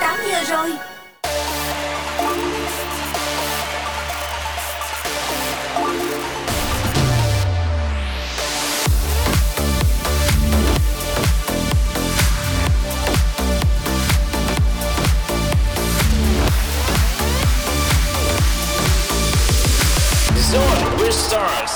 18 giờ rồi Zone with Stars.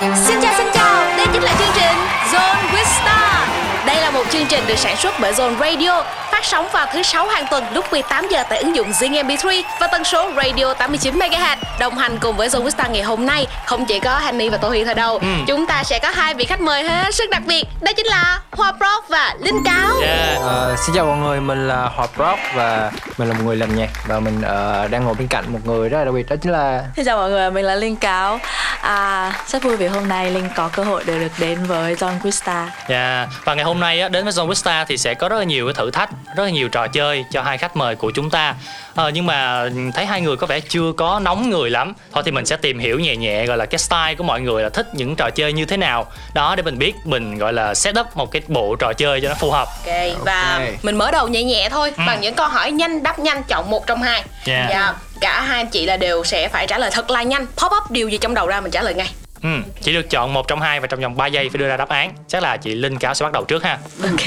Xin chào xin chào, đây chính là chương trình Zone with Star. Đây là một chương trình được sản xuất bởi Zone Radio, phát sóng vào thứ sáu hàng tuần lúc 18 giờ tại ứng dụng Zing MP3 và tần số radio 89 MHz. Đồng hành cùng với Zone Star ngày hôm nay không chỉ có Hanny và Tô Huy thôi đâu, chúng ta sẽ có hai vị khách mời hết sức đặc biệt, đó chính là Hoa Prof và Linh Cáo. Yeah. Ờ, xin chào mọi người, mình là Hòa Rock và mình là một người làm nhạc và mình ờ, đang ngồi bên cạnh một người rất là đặc biệt đó chính là Xin chào mọi người, mình là Linh Cáo à, Rất vui vì hôm nay Linh có cơ hội để được đến với John Quista Dạ, và ngày hôm nay đến với Zone Vista thì sẽ có rất là nhiều cái thử thách, rất là nhiều trò chơi cho hai khách mời của chúng ta. Ờ, nhưng mà thấy hai người có vẻ chưa có nóng người lắm. Thôi thì mình sẽ tìm hiểu nhẹ nhẹ gọi là cái style của mọi người là thích những trò chơi như thế nào. Đó để mình biết mình gọi là set up một cái bộ trò chơi cho nó phù hợp. Ok, và Ok. mình mở đầu nhẹ nhẹ thôi bằng những câu hỏi nhanh đáp nhanh chọn một trong hai. Yeah. Dạ, cả hai anh chị là đều sẽ phải trả lời thật là nhanh. Pop up điều gì trong đầu ra mình trả lời ngay. Ừ, chỉ được chọn một trong hai và trong vòng 3 giây phải đưa ra đáp án. Chắc là chị Linh Cáo sẽ bắt đầu trước ha. Ok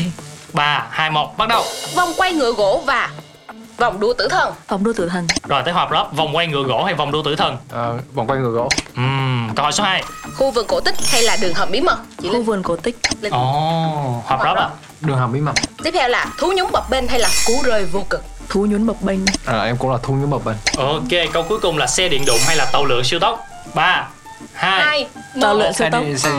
3, 2, 1, bắt đầu. Vòng quay ngựa gỗ và vòng đua tử thần. Vòng đua tử thần Rồi tới họp lớp, vòng quay ngựa gỗ hay vòng đua tử thần? ờ, vòng quay người gỗ. Ừm, câu hỏi số 2. Khu vườn cổ tích hay là đường hầm bí mật? Chị Khu Linh. vườn cổ tích Linh. Ồ, họp lớp à? Đường hầm bí mật. Tiếp theo là thú nhúng bập bên hay là cú rơi vô cực? Thú nhún bập bênh Ờ, em cũng là thu những bậc bên. Ok, câu cuối cùng là xe điện đụng hay là tàu lượn siêu tốc? 3, 2, Hai, Tàu lượn siêu Xe tốc xe.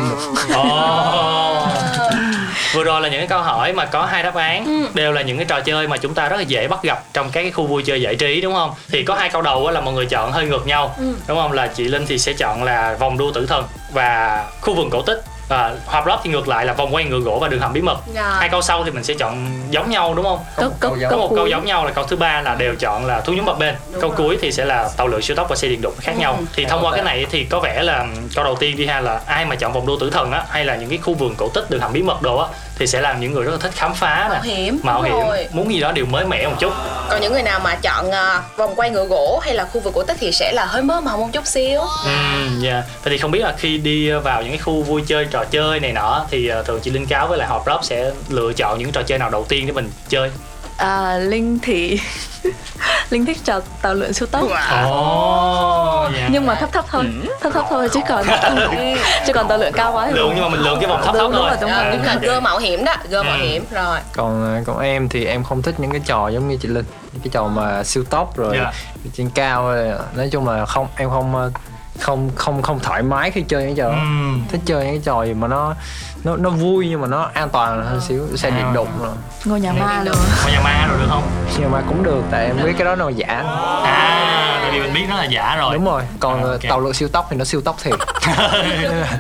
Ồ. Vừa rồi là những cái câu hỏi mà có hai đáp án Ừ. đều là những cái trò chơi mà chúng ta rất là dễ bắt gặp trong các cái khu vui chơi giải trí đúng không? Thì có hai câu đầu á là mọi người chọn hơi ngược nhau Ừ. đúng không? Là chị Linh thì sẽ chọn là vòng đua tử thần và khu vườn cổ tích và Hòa Block thì ngược lại là vòng quay ngựa gỗ và đường hầm bí mật. Rồi. Hai câu sau thì mình sẽ chọn giống nhau đúng không? Câu, câu, câu Có một câu giống nhau là câu thứ ba là đều chọn là thú nhúng bập bên. Đúng câu rồi. cuối thì sẽ là tàu lượn siêu tốc và xe điện đụng khác nhau. Ừ. Thì thông qua cái này thì có vẻ là câu đầu tiên đi ha là ai mà chọn vòng đua tử thần á hay là những cái khu vườn cổ tích đường hầm bí mật đồ á thì sẽ là những người rất là thích khám phá nè, Mạo hiểm. mạo hiểm, rồi. muốn gì đó điều mới mẻ một chút. Còn những người nào mà chọn à, vòng quay ngựa gỗ hay là khu vườn cổ tích thì sẽ là hơi mơ mộng một chút xíu. Ừm, yeah. Vậy thì không biết là khi đi vào những cái khu vui chơi trò chơi này nọ thì ờ, thường chị Linh Cáo với lại Họp Rob sẽ lựa chọn những trò chơi nào đầu tiên để mình chơi. à, Linh thì Linh thích trò tàu lượn siêu tốc Ồ, yeah. Nhưng mà thấp thấp thôi Thấp thấp thôi chứ còn Chứ còn tàu lượn cao quá thì lượng nhưng mà mình lượng cái vòng thấp Đúng, thấp đúng thôi. rồi, đúng Rồi, rồi. đúng là gơ mạo hiểm đó, gơ mạo Ừ. hiểm rồi. Còn ờ, còn em thì em không thích những cái trò giống như chị Linh. Những cái trò mà siêu tốc rồi Dạ. trên cao rồi. nói chung là không em không ờ, không không không thoải mái khi chơi những trò đó. Ừm. Thích chơi những cái trò gì mà nó nó nó vui nhưng mà nó an toàn hơn xíu xe À. điện đụng rồi Ngôi nhà ma luôn Ngôi nhà ma rồi được không? nhưng mà cũng được tại em biết cái đó nó là giả À, tại vì mình biết nó là giả rồi. đúng rồi còn À, ờ, ok. tàu lượn siêu tốc thì nó siêu tốc thiệt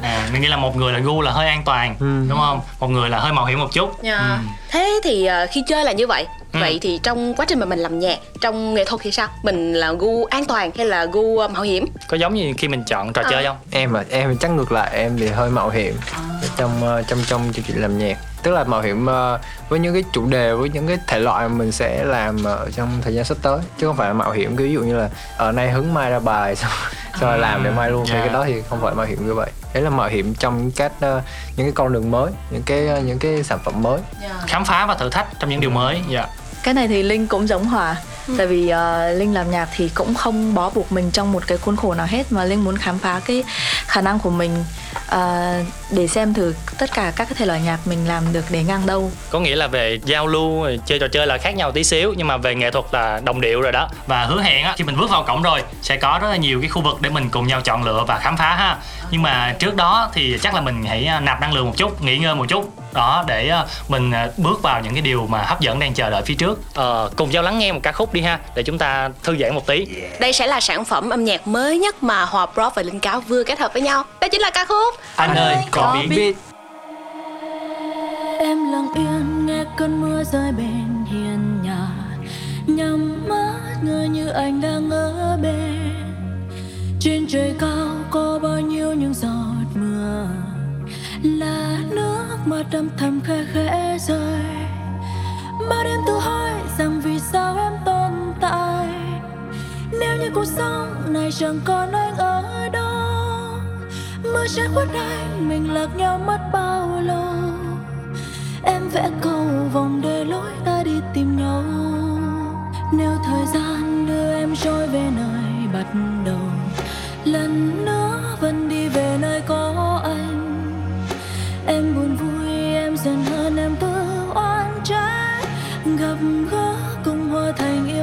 à, mình nghĩ là một người là gu là hơi an toàn Ừ. đúng không một người là hơi mạo hiểm một chút Dạ. Ừ. Thế thì ờ, khi chơi là như vậy. Ừ. Vậy thì trong quá trình mà mình làm nhạc, trong nghệ thuật thì sao? Mình là gu an toàn hay là gu ờ, mạo hiểm? có giống như khi mình chọn trò À. chơi không em à em thì chắc ngược lại em thì hơi mạo hiểm trong ờ, trong trong chương trình làm nhạc tức là mạo hiểm ờ, với những cái chủ đề với những cái thể loại mà mình sẽ làm ở trong thời gian sắp tới chứ không phải là mạo hiểm ví dụ như là ở nay hứng mai ra bài xong xong rồi làm để mai luôn thì dạ. cái đó thì không phải mạo hiểm như vậy đấy là mạo hiểm trong những cách ờ, những cái con đường mới những cái ờ, những cái sản phẩm mới khám phá và thử thách trong những điều mới dạ Cái này thì Linh cũng giống Hòa Ừ. Tại vì ờ, Linh làm nhạc thì cũng không bó buộc mình trong một cái khuôn khổ nào hết Mà Linh muốn khám phá cái khả năng của mình ờ, Để xem thử tất cả các cái thể loại nhạc mình làm được để ngang đâu. Có nghĩa là về giao lưu chơi trò chơi là khác nhau tí xíu nhưng mà về nghệ thuật là đồng điệu rồi đó. Và hứa hẹn á khi mình bước vào cổng rồi sẽ có rất là nhiều cái khu vực để mình cùng nhau chọn lựa và khám phá ha. Nhưng mà trước đó thì chắc là mình hãy à, nạp năng lượng một chút nghỉ ngơi một chút. Đó để à, mình à, bước vào những cái điều mà hấp dẫn đang chờ đợi phía trước. Ờ, cùng nhau lắng nghe một ca khúc đi ha để chúng ta thư giãn một tí. Đây sẽ là sản phẩm âm nhạc mới nhất mà Hòa Prof và Linh Cáo vừa kết hợp với nhau. Đó chính là ca khúc anh ơi có biết. biết. Em lặng yên nghe cơn mưa rơi bên hiên nhà nhắm mắt ngỡ như anh đang ở bên. Trên trời cao có bao nhiêu những giọt mưa là nước mắt âm thầm khẽ khẽ rơi bao đêm tự hỏi rằng vì sao em cuộc sống này chẳng còn anh ở đó mưa sẽ khuất anh mình lạc nhau mất bao lâu? Em vẽ cầu vòng để lối ta đi tìm nhau. Nếu thời gian đưa em trôi về nơi bắt đầu, lần nữa vẫn đi về nơi có anh. Em buồn vui, em dần hơn em cứ oan trái gặp gỡ cùng hòa thành yêu.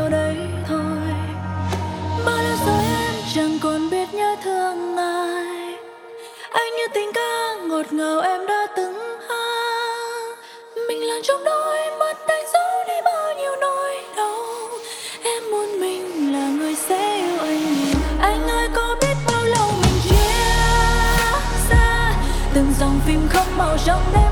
Anh như tình ca ngọt ngào em đã từng hát. Mình là trong đôi mắt đánh dấu đi bao nhiêu nỗi đau. Em muốn mình là người sẽ yêu anh. Nhiều anh ơi, có biết bao lâu mình chia xa? Từng dòng phim không màu trong đêm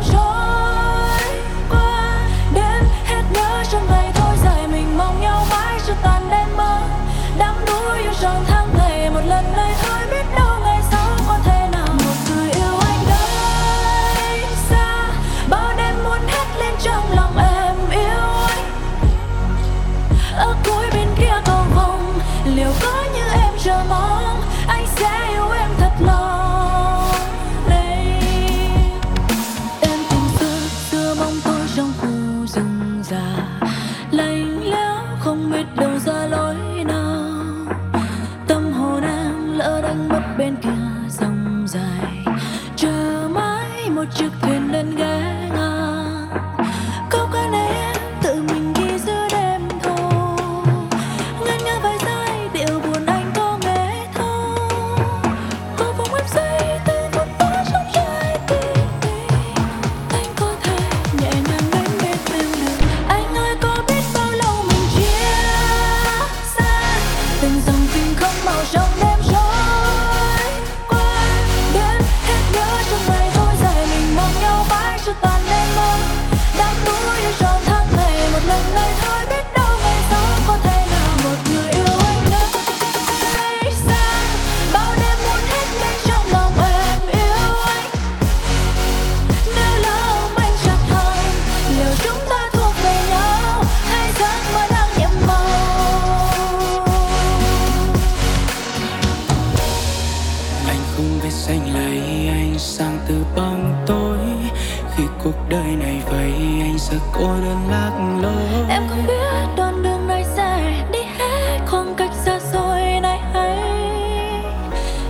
cô đơn lạc lối Em không biết đoạn đường này sẽ đi hết khoảng cách xa xôi này hay.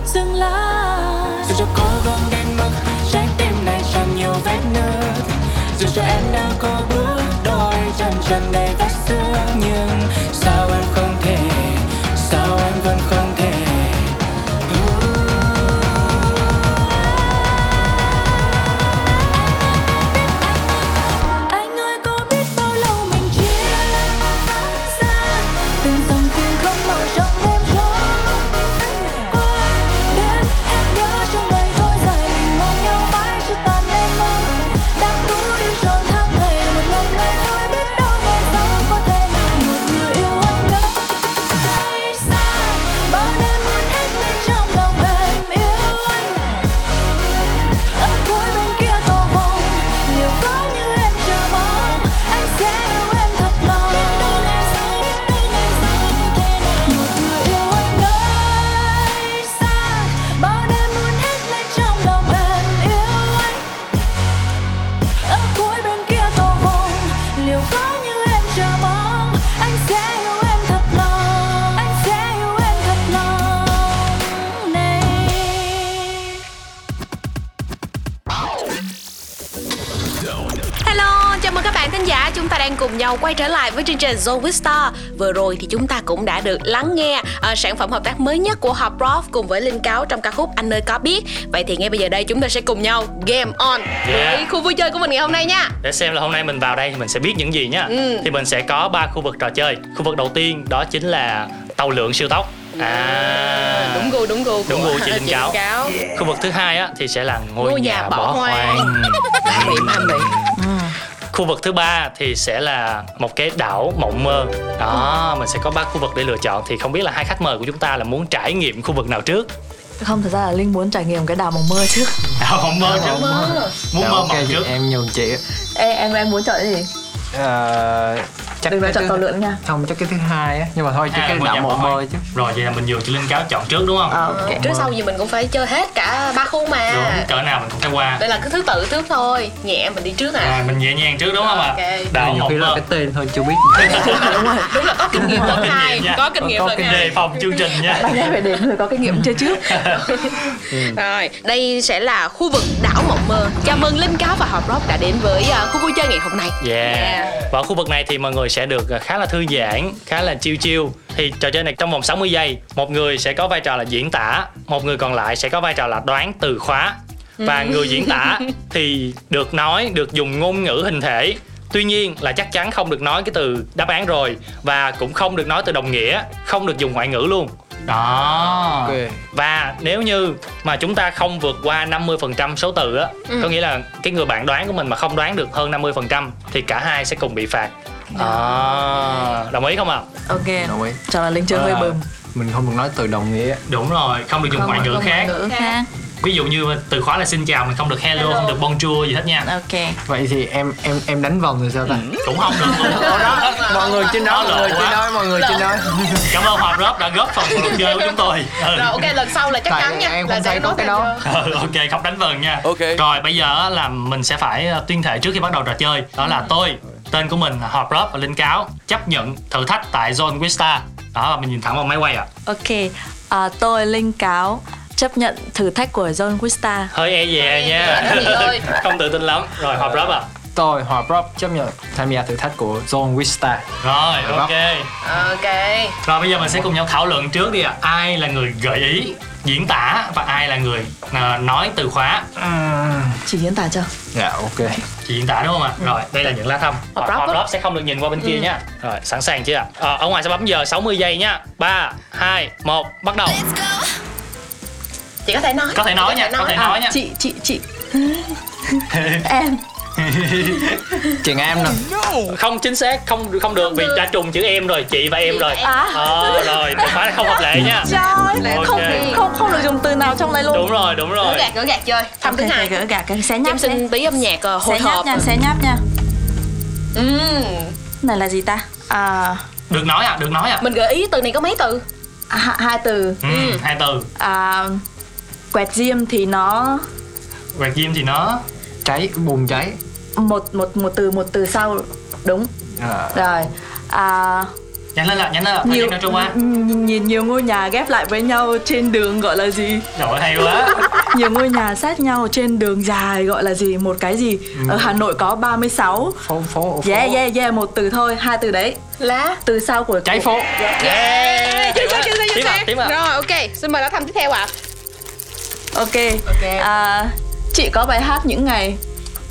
Dừng lại. Dù cho cố gắng đến mức trái tim này tràn nhiều vết nứt. Dù cho em đang có bước đôi chân trần đầy vết quay trở lại với chương trình Zone with Star. Vừa rồi thì chúng ta cũng đã được lắng nghe uh, sản phẩm hợp tác mới nhất của Hop Prof cùng với Linh Cáo trong ca khúc Anh Nơi Có Biết. Vậy thì ngay bây giờ đây chúng ta sẽ cùng nhau game on Yeah. với khu vui chơi của mình ngày hôm nay nha. Để xem là hôm nay mình vào đây thì mình sẽ biết những gì nhá. Ừ. thì mình sẽ có ba khu vực trò chơi. Khu vực đầu tiên đó chính là tàu lượn siêu tốc. À. Đúng gu, đúng gu Đúng của gu chị Linh Cáo. Cáo. Khu vực thứ hai á thì sẽ là ngôi, Ngôi nhà bỏ hoang. Mam bị, mam bị khu vực thứ ba thì sẽ là một cái đảo mộng mơ. Đó mình sẽ có ba khu vực để lựa chọn. Thì không biết là hai khách mời của chúng ta là muốn trải nghiệm khu vực nào trước? Không, thật ra là Linh muốn trải nghiệm cái đào mộng mơ trước. Đảo mộng mơ trước. Muốn Dạ, mơ mộng trước. em nhường chị. Ê, em em muốn chọn cái gì? Ờ, chắc đừng cái chọn to lượng nha. không chắc cái thứ hai á. Nhưng mà thôi chứ À, cái dạ mộng mơ chứ. Rồi vậy là mình vừa chị linh cáo chọn trước đúng không? À, ok trước sau gì mình cũng phải chơi hết cả ba khu mà. Đúng cỡ nào mình cũng phải qua. Đây là cứ thứ tự trước thôi. Nhẹ mình đi trước à à, mình nhẹ nhàng trước đúng không ạ? Ok. đảo nhiều mộng khi là cái tên thôi chưa biết. Đúng là có kinh nghiệm lần hai. Có kinh nghiệm Có lần kinh hai. đề phòng chương trình nha. Bạn phải đến người có kinh nghiệm chơi trước? Rồi, đây sẽ là khu vực đảo mộng mơ. Chào mừng Linh Cáo và Hot Rock đã đến với à, khu vui chơi ngày hôm nay. Yeah. Và ở khu vực này thì mọi người sẽ được à, khá là thư giãn, khá là chill chill. Thì trò chơi này trong vòng 60 giây, một người sẽ có vai trò là diễn tả, một người còn lại sẽ có vai trò là đoán từ khóa. Và người diễn tả thì được nói, được dùng ngôn ngữ hình thể. Tuy nhiên là chắc chắn không được nói cái từ đáp án rồi và cũng không được nói từ đồng nghĩa, không được dùng ngoại ngữ luôn. Đó. ok Và nếu như mà chúng ta không vượt qua 50% số từ á, Ừ. có nghĩa là cái người bạn đoán của mình mà không đoán được hơn 50% thì cả hai sẽ cùng bị phạt. À, đồng ý không ạ? ok đồng ý cho là linh chơi hơi À. bừng mình không được nói từ đồng nghĩa Đúng rồi, không được dùng ngoại ngữ khác. ngữ khác Ví dụ như từ khóa là xin chào mình không được hello, không được bonjour gì hết nha. ok vậy thì em em em đánh vòng rồi sao ta Cũng không được luôn. mọi người trên đó mọi người trên đó mọi người trên đó Cảm ơn Hòa Rớp đã góp phần vào cuộc chơi của chúng tôi. Ừ. Rồi ok, lần sau là chắc Tại chắn nha. em là không sẽ thấy có cái đó. Ừ, ok không đánh vần nha Ok. rồi bây giờ á là mình sẽ phải ờ, tuyên thệ trước khi bắt đầu trò chơi đó là tôi tên của mình là họp rớp và linh cáo chấp nhận thử thách tại zone Quista. Đó mình nhìn thẳng vào máy quay ạ. Ok à, tôi linh cáo chấp nhận thử thách của John Quista. Hơi e dè nha. Ơi? không tự tin lắm. Rồi họp rớp ạ tôi hòa prop chấp nhận tham gia thử thách của Zone Vista rồi ok. Ok. rồi bây giờ mình sẽ cùng nhau thảo luận trước đi ạ. Ai là người gợi ý diễn tả và ai là người ờ, nói từ khóa? Chỉ diễn tả cho. Dạ ok. Chị diễn tả đúng không ạ? Rồi đây là những lá thăm. Á. rớp sẽ không được nhìn qua bên kia nha. Rồi sẵn sàng chưa ạ? Ờ, ở ngoài sẽ bấm giờ 60 giây nha. 3 2 1 bắt đầu. Chị có thể nói. có thể nói nha có thể nói. nha. Chị chị chị. Em chị em nè. Không chính xác không không được vì đã trùng chữ em rồi chị và em rồi. à? Ờ rồi từ khóa không hợp lệ nha. Trời Ok. không không không được dùng từ nào trong này luôn. Đúng rồi đúng Gỡ rồi gạt, gỡ gạt chơi. Thăm thứ hai. gỡ gạt cái xé Em nháp xé, xin tí âm nhạc uh, hồi xé nháp hộp. nha xé nháp nha. Ừm. này là gì ta? À, được nói à được nói à Mình gợi ý từ này có mấy từ? hai, hai từ. Ừ, hai từ. À, quẹt diêm thì nó quẹt diêm thì nó cháy bùng cháy một một một từ một từ sau đúng. À, rồi à, nhanh lên ạ nhanh lên thời nhiều trôi qua. nhìn nhiều ngôi nhà ghép lại với nhau trên đường gọi là gì? Rồi hay quá. Nhiều ngôi nhà sát nhau trên đường dài gọi là gì? Một cái gì? Ở Hà Nội có 36 phố phố phố. Yeah yeah yeah một từ thôi hai từ đấy. Lá. từ sau của cháy phố. Yeah. Chính xác, chính xác, chính xác. ạ. Rồi ok, xin mời đã thăm tiếp theo ạ. ok. Ok. à, chị có bài hát những ngày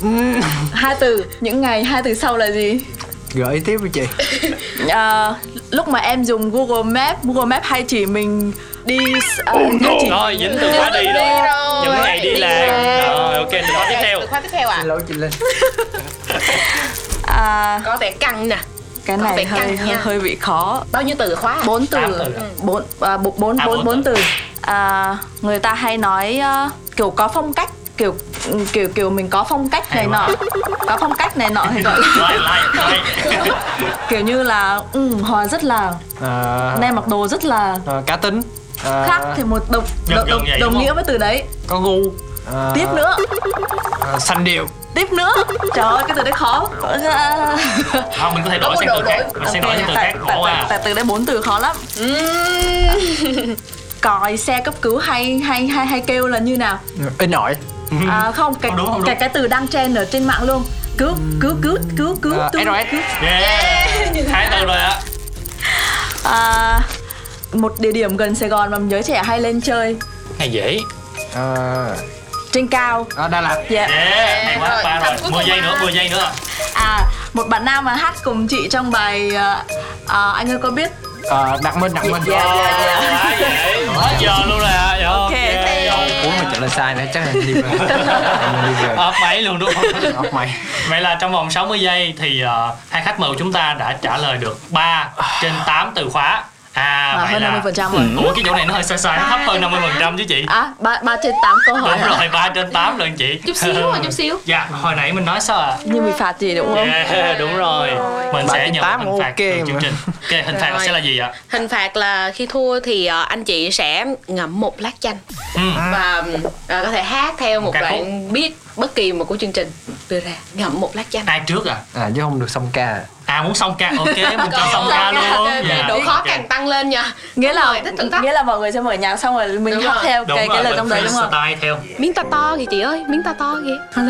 hai từ những ngày hai từ sau là gì gợi ý tiếp với chị à, lúc mà em dùng Google Maps Google Maps hay chỉ mình đi à, hay chỉ rồi dính từ khóa đi rồi rồi. những ngày đi Đi làm rồi ok từ khóa tiếp theo Từ khóa tiếp theo ạ. xin lỗi chị linh à, Có vẻ căng nè. cái này hơi hơi, nha. hơi bị khó Bao nhiêu từ khóa? bốn từ từ. bốn à, bốn bốn À, bốn bốn từ. à, người ta hay nói ờ, kiểu có phong cách kiểu kiểu kiểu mình có phong cách này nọ. có phong cách này nọ thì gọi là kiểu như là ừ, hòa rất là à, nem mặc đồ rất là à, cá tính. À, khác thì một đồng đồng, đồng, đồng nghĩa với từ đấy. Có gu. À, tiếp nữa. À, xanh điệu. Tiếp nữa. Trời ơi cái từ đấy khó. Không mình có thể đổi sang từ khác. Mình sẽ đổi sang từ khác. khổ à tại từ đấy bốn từ khó lắm. Ừm. còi xe cấp cứu hay hay hay hay kêu là như nào? In ỏi à, không cái Không đúng, không đúng. cái cái từ đang trend ở trên mạng luôn. Cứu cứu cứu cứu cứu À, cứu SOS. cứu. yeah. Hai từ rồi ạ. À, một địa điểm gần Sài Gòn mà giới trẻ hay lên chơi. Này dễ à, trên cao. À, Đà Lạt. Yeah. yeah hay quá. Rồi, ba thăm rồi. cuối 10 cùng giây nữa. 10 giây nữa. À một bạn nam mà hát cùng chị trong bài à, à, anh ơi có biết à, Đặng Minh Đặng Minh Yeah, yeah, yeah. quá dễ quá giờ luôn rồi ạ Dạ, ok Ủa mà trả lời sai nữa chắc là đi về Ấp bảy luôn đúng không? Ốc mày Vậy là trong vòng 60 giây thì ờ, hai khách mời của chúng ta đã trả lời được 3 trên 8 từ khóa. À, À, vậy hơn là 50% rồi. Ủa cái chỗ này nó hơi sai sai, nó thấp hơn 50% chứ chị. à ba ba trên tám câu hỏi Đúng hả? rồi, 3 trên 8 lần chị. Chút xíu à, chút xíu. Dạ, hồi nãy mình nói sao ạ? như bị phạt gì đúng không Yeah, đúng rồi. Mình sẽ nhận một hình phạt ok từ chương trình. Ok hình phạt sẽ là gì ạ? Hình phạt là khi thua thì ờ, anh chị sẽ ngậm một lát chanh. Ừ. và ờ, có thể hát theo một khúc. đoạn beat bất kỳ một của chương trình. Đưa ra ngậm một lát chanh. ai trước à? À chứ không được song ca. À muốn xong ca ok mình cho xong ca luôn. ok, Dạ, độ khó ok. càng tăng lên nha. nghĩa là nghĩa là mọi người sẽ mở nhạc xong rồi mình Đúng hát rồi. theo đúng cái rồi cái lời trong đấy đúng không? theo. Miếng to to kìa chị ơi miếng to to kìa.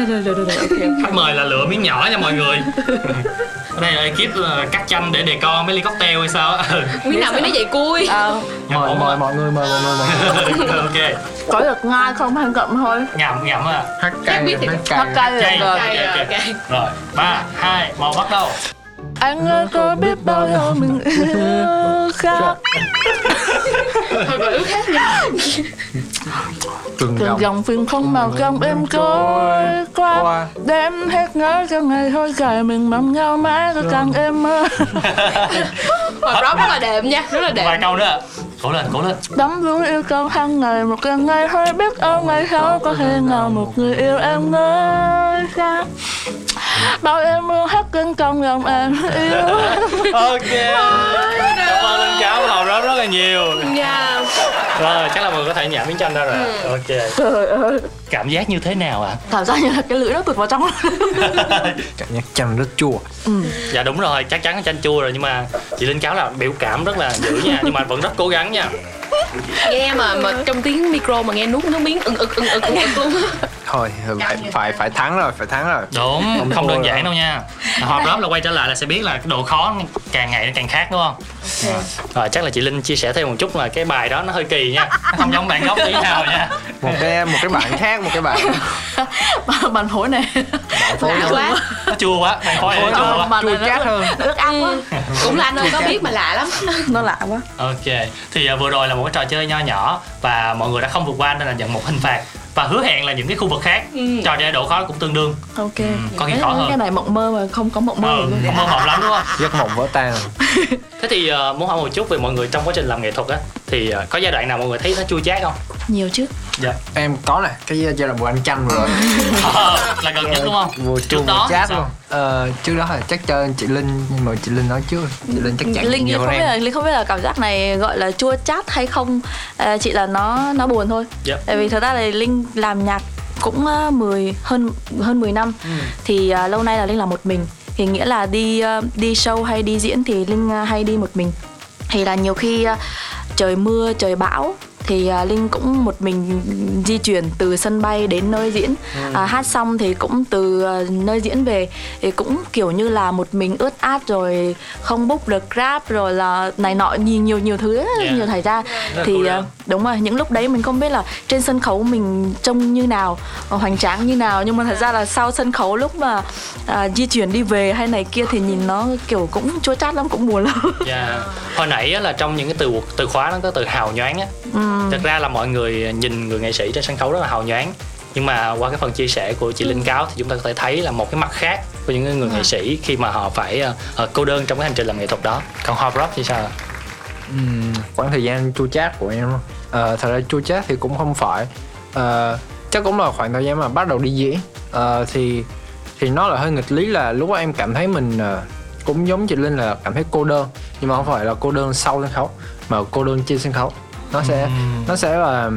Khách mời là lựa miếng nhỏ nha mọi người ở đây là ekip ờ, cắt chanh để đề co mấy ly cocktail hay sao Ừ. miếng nào mới nói vậy cui. Ờ, Ngậm mời mời mọi người mời mọi người mọi người ok. Có được ngai không? Hay ngậm thôi? Ngậm ngậm à. Hát cay hát cay. cay ok. ok. rồi ba hai một bắt đầu anh ơi có biết bao lâu mình yêu khác? Thôi ước nha từng từng dòng dòng phim không màu trong em trôi qua. đêm hết ngỡ cho ngày thôi dài mình mong nhau mãi cứ càng êm mơ. Hồi đó rất là đệm nha rất là đệm vài câu nữa. Cố lên cố lên. Đắm đuối yêu cầu hàng ngày một lần ngày thôi biết âu ngày sau có thể nào một người yêu em nơi khác? Bao em mưa hát cơn trong lòng em yêu. Ok. Cảm ơn linh cáo và hào rất rất là nhiều. Nha rồi chắc là mọi người có thể nhả miếng chanh ra rồi. Ừ. ok. Trời ơi. Cảm giác như thế nào ạ? Cảm giác như là cái lưỡi nó tụt vào trong. Cảm giác chanh rất chua. Dạ đúng rồi. Chắc chắn là chanh chua rồi nhưng mà chị linh cáo là biểu cảm rất là dữ nha nhưng mà vẫn rất cố gắng nha. Nghe mà mà trong tiếng micro mà nghe nuốt nước miếng ưng ực ưng ực ưng ực luôn. Thôi phải phải phải thắng rồi phải thắng rồi. Đúng Không không đơn giản đâu nha. Họp lớp là quay trở lại là sẽ biết là cái độ khó càng ngày nó càng khác đúng không? Rồi chắc là chị linh chia sẻ thêm một chút là cái bài đó nó hơi kỳ nha. Không giống bản gốc tí nào nha. Một cái một cái bạn khác một cái bạn. Bàn phối này lạ quá. nó chua quá bản khói này chua quá. chua chát hơn. ướt át quá. Cũng là anh ơi có biết mà lạ lắm. Nó lạ quá. Ok, thì à, vừa rồi là một cái trò chơi nho nhỏ và mọi người đã không vượt qua nên là nhận một hình phạt và hứa hẹn là những cái khu vực khác trò chơi độ khó cũng tương đương. Ok. Có khi khó hơn. cái này mộng mơ mà không có mộng mơ ờ, luôn. mơ mộng lắm đúng không? Giấc mộng vỡ tan. Thế thì à, muốn hỏi một chút về mọi người trong quá trình làm nghệ thuật á thì à, có giai đoạn nào mọi người thấy nó chua chát không? Nhiều chứ. Dạ. Em có nè cái giai đoạn vừa ăn chanh rồi. Ờ, là gần nhất đúng không? Vừa chua trước vừa đó chát luôn. Ờ, trước đó là chắc cho chị linh nhưng mà chị linh nói trước chị linh chắc chắn linh không biết là linh không biết là cảm giác này gọi là chua chát hay không. À, chị là nó nó buồn thôi. Dạ. tại vì thật ra là linh làm nhạc cũng uh, 10 hơn hơn 10 năm. Ừ. thì à, lâu nay là linh làm một mình. Thì nghĩa là đi à, đi show hay đi diễn thì linh à, hay đi một mình thì là nhiều khi ờ, trời mưa trời bão thì à, linh cũng một mình di chuyển từ sân bay đến nơi diễn. À, hát xong thì cũng từ à, nơi diễn về. Thì cũng kiểu như là một mình ướt át rồi không book được grab rồi là này nọ nhiều nhiều nhiều thứ Yeah. nhiều xảy ra. Thì đơn. đúng rồi những lúc đấy mình không biết là trên sân khấu mình trông như nào hoành tráng như nào. Nhưng mà thật ra là sau sân khấu lúc mà à, di chuyển đi về hay này kia thì nhìn nó kiểu cũng chua chát lắm cũng buồn lắm. Dạ. hồi nãy là trong những cái từ từ khóa nó có từ hào nhoáng á Ừm. thật ra là mọi người nhìn người nghệ sĩ trên sân khấu rất là hào nhoáng. Nhưng mà qua cái phần chia sẻ của chị Linh Cáo thì chúng ta có thể thấy là một cái mặt khác của những người nghệ sĩ khi mà họ phải uh, cô đơn trong cái hành trình làm nghệ thuật đó. Còn hop rock thì sao ạ? Ừm, khoảng thời gian chua chát của em ờ, thật ra chua chát thì cũng không phải. Ờ, chắc cũng là khoảng thời gian mà bắt đầu đi diễn. Ờ, thì thì nó là hơi nghịch lý là lúc đó em cảm thấy mình ờ, cũng giống chị Linh là cảm thấy cô đơn. Nhưng mà không phải là cô đơn sau sân khấu mà cô đơn trên sân khấu nó sẽ nó sẽ là